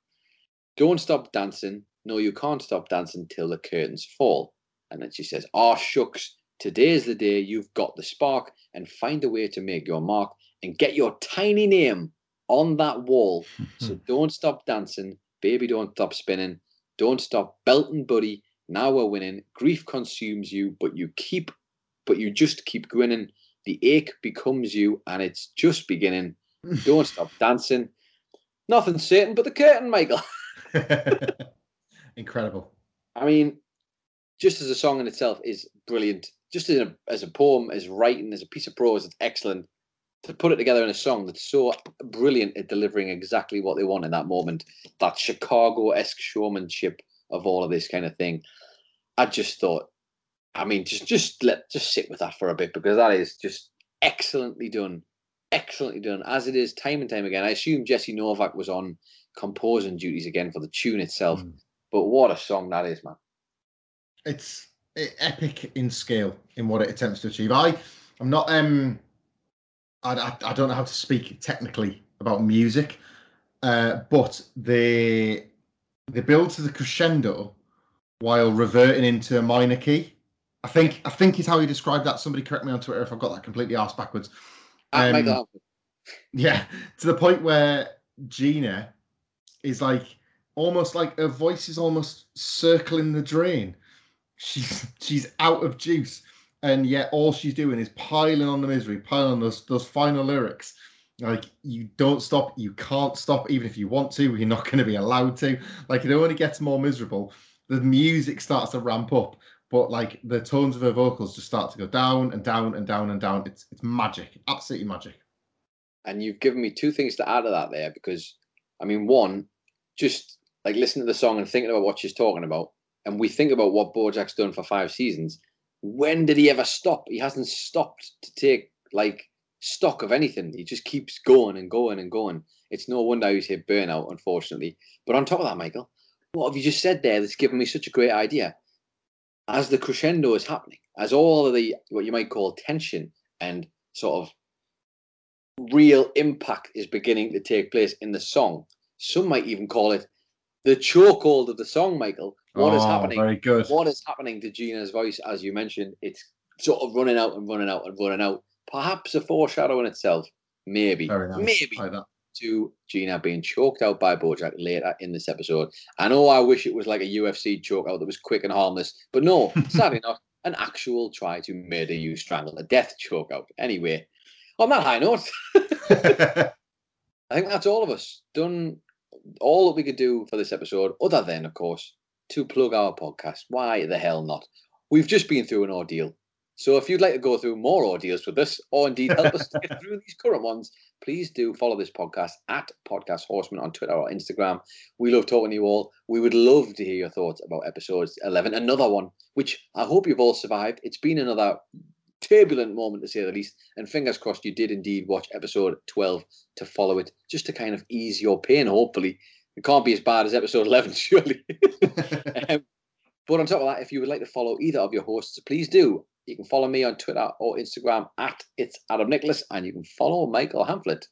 Don't stop dancing. No, you can't stop dancing till the curtains fall. And then she says, Ah, shucks, today's the day you've got the spark and find a way to make your mark and get your tiny name on that wall. so don't stop dancing. Baby, don't stop spinning. Don't stop belting, buddy. Now we're winning. Grief consumes you, but you keep, but you just keep grinning. The ache becomes you, and it's just beginning. Don't stop dancing. Nothing certain but the curtain, Michael. Incredible. I mean, just as a song in itself is brilliant. Just as a, as a poem, as writing, as a piece of prose, it's excellent. To put it together in a song that's so brilliant at delivering exactly what they want in that moment, that Chicago-esque showmanship of all of this kind of thing. I just thought, I mean, just just let just sit with that for a bit because that is just excellently done, excellently done as it is time and time again. I assume Jesse Novak was on composing duties again for the tune itself, Mm. but what a song that is, man! it's epic in scale in what it attempts to achieve. I, I'm not um, I, I, I don't know how to speak technically about music, uh, but the the build to the crescendo while reverting into a minor key. I think I think is how he described that. Somebody correct me on Twitter if I've got that completely asked backwards. Um, Michael. Yeah, to the point where Gina is like almost like her voice is almost circling the drain. She's she's out of juice, and yet all she's doing is piling on the misery, piling on those those final lyrics. Like you don't stop, you can't stop, even if you want to, you're not going to be allowed to. Like it only gets more miserable. The music starts to ramp up, but like the tones of her vocals just start to go down and down and down and down. It's it's magic, absolutely magic. And you've given me two things to add to that there because, I mean, one, just like listening to the song and thinking about what she's talking about, and we think about what Bojack's done for five seasons. When did he ever stop? He hasn't stopped to take like stock of anything. He just keeps going and going and going. It's no wonder he's hit burnout, unfortunately. But on top of that, Michael, what have you just said there that's given me such a great idea? As the crescendo is happening, as all of the what you might call tension and sort of real impact is beginning to take place in the song. Some might even call it the chokehold of the song, Michael. What is Oh, happening? Very good. What is happening to Gina's voice, as you mentioned? It's sort of running out and running out and running out. Perhaps a foreshadow in itself. Maybe. Very nice. Maybe Like. To Gina being choked out by Bojack later in this episode. I know I wish it was like a UFC choke out that was quick and harmless, but no, sadly not. An actual try to murder you, strangle, a death choke out. Anyway, on that high note, I think that's all of us done all that we could do for this episode, other than, of course, to plug our podcast. Why the hell not? We've just been through an ordeal. So if you'd like to go through more ordeals with us, or indeed help us get through these current ones, please do follow this podcast at Podcast Horseman on Twitter or Instagram. We love talking to you all. We would love to hear your thoughts about episodes 11, another one, which I hope you've all survived. It's been another turbulent moment to say the least. And fingers crossed you did indeed watch episode 12 to follow it, just to kind of ease your pain, hopefully. It can't be as bad as episode 11, surely. um, but on top of that, if you would like to follow either of your hosts, please do. You can follow me on Twitter or Instagram at it's Adam Nicholas, and you can follow Michael Hamflett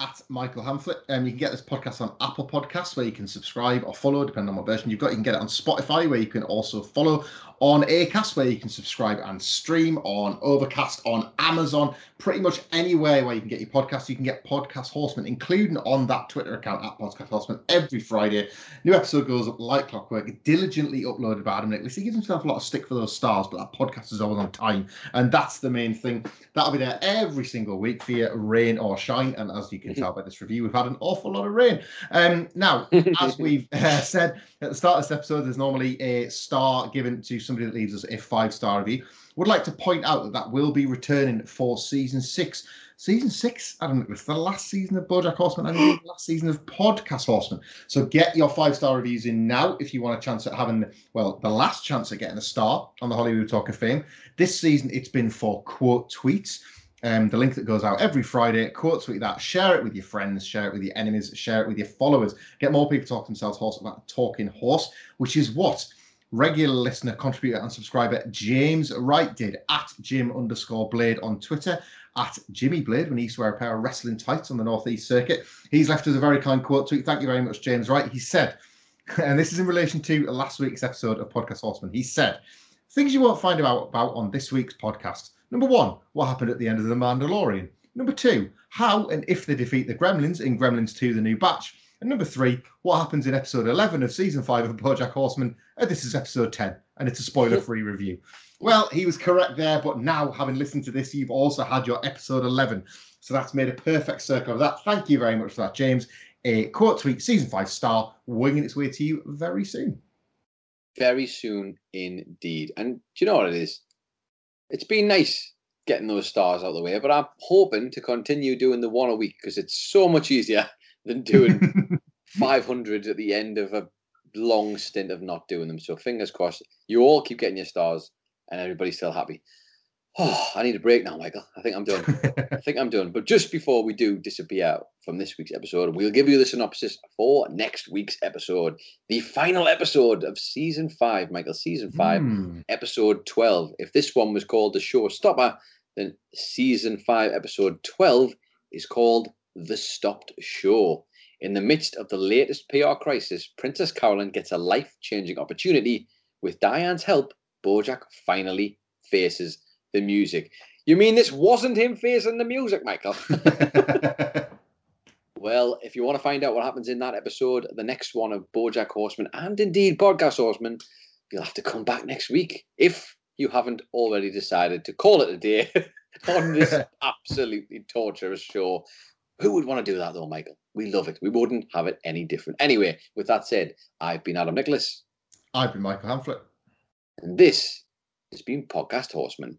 at Michael Hamflett. Um, you can get this podcast on Apple Podcasts, where you can subscribe or follow, depending on what version you've got. You can get it on Spotify, where you can also follow on Acast, where you can subscribe and stream, on Overcast, on Amazon, pretty much anywhere where you can get your podcast. You can get Podcast Horseman, including on that Twitter account at Podcast Horseman every Friday. New episode goes up like clockwork, diligently uploaded by Adam Nicholas. He gives himself a lot of stick for those stars, but that podcast is always on time. And that's the main thing. That'll be there every single week for you, rain or shine. And as you can tell by this review, we've had an awful lot of rain. Um, now, as we've uh, said at the start of this episode, there's normally a star given to somebody that leaves us a five star review. Would like to point out that that will be returning for season six. Season six, I don't know, it's the last season of BoJack Horseman and the last season of Podcast Horseman. So get your five star reviews in now if you want a chance at having, well, the last chance at getting a star on the Hollywood Talk of Fame. This season, it's been for quote tweets. Um, the link that goes out every Friday. Quote tweet that, share it with your friends, share it with your enemies, share it with your followers. Get more people to talk themselves horse about talking horse, which is what regular listener, contributor, and subscriber James Wright did at Jim underscore Blade on Twitter, at Jimmy Blade when he used to wear a pair of wrestling tights on the Northeast Circuit. He's left us a very kind quote tweet. Thank you very much, James Wright. He said, and this is in relation to last week's episode of Podcast Horseman. He said, things you won't find out about on this week's podcast. Number one, what happened at the end of The Mandalorian. Number two, how and if they defeat the Gremlins in Gremlins 2 The New Batch. And number three, what happens in episode 11 of season five of Bojack Horseman? And this is episode 10, and it's a spoiler free review. Well, he was correct there, but now, having listened to this, you've also had your episode 11. So that's made a perfect circle of that. Thank you very much for that, James. A quote tweet, season five star, winging its way to you very soon. Very soon indeed. And do you know what it is? It's been nice getting those stars out of the way, but I'm hoping to continue doing the one a week because it's so much easier than doing 500 at the end of a long stint of not doing them. So fingers crossed, you all keep getting your stars and everybody's still happy. Oh, I need a break now, Michael. I think I'm done. I think I'm done. But just before we do disappear from this week's episode, we'll give you the synopsis for next week's episode, the final episode of season five, Michael, season five, Hmm. episode 12. If this one was called The Showstopper, then season five, episode 12 is called The Stopped Show. In the midst of the latest PR crisis, Princess Carolyn gets a life changing opportunity. With Diane's help, Bojack finally faces the music. You mean this wasn't him facing the music, Michael? well, if you want to find out what happens in that episode, the next one of Bojack Horseman and indeed Podcast Horseman, you'll have to come back next week if you haven't already decided to call it a day on this absolutely torturous show. Who would want to do that though, Michael? We love it. We wouldn't have it any different. Anyway, with that said, I've been Adam Nicholas, I've been Michael Hamflett. and this has been Podcast Horseman.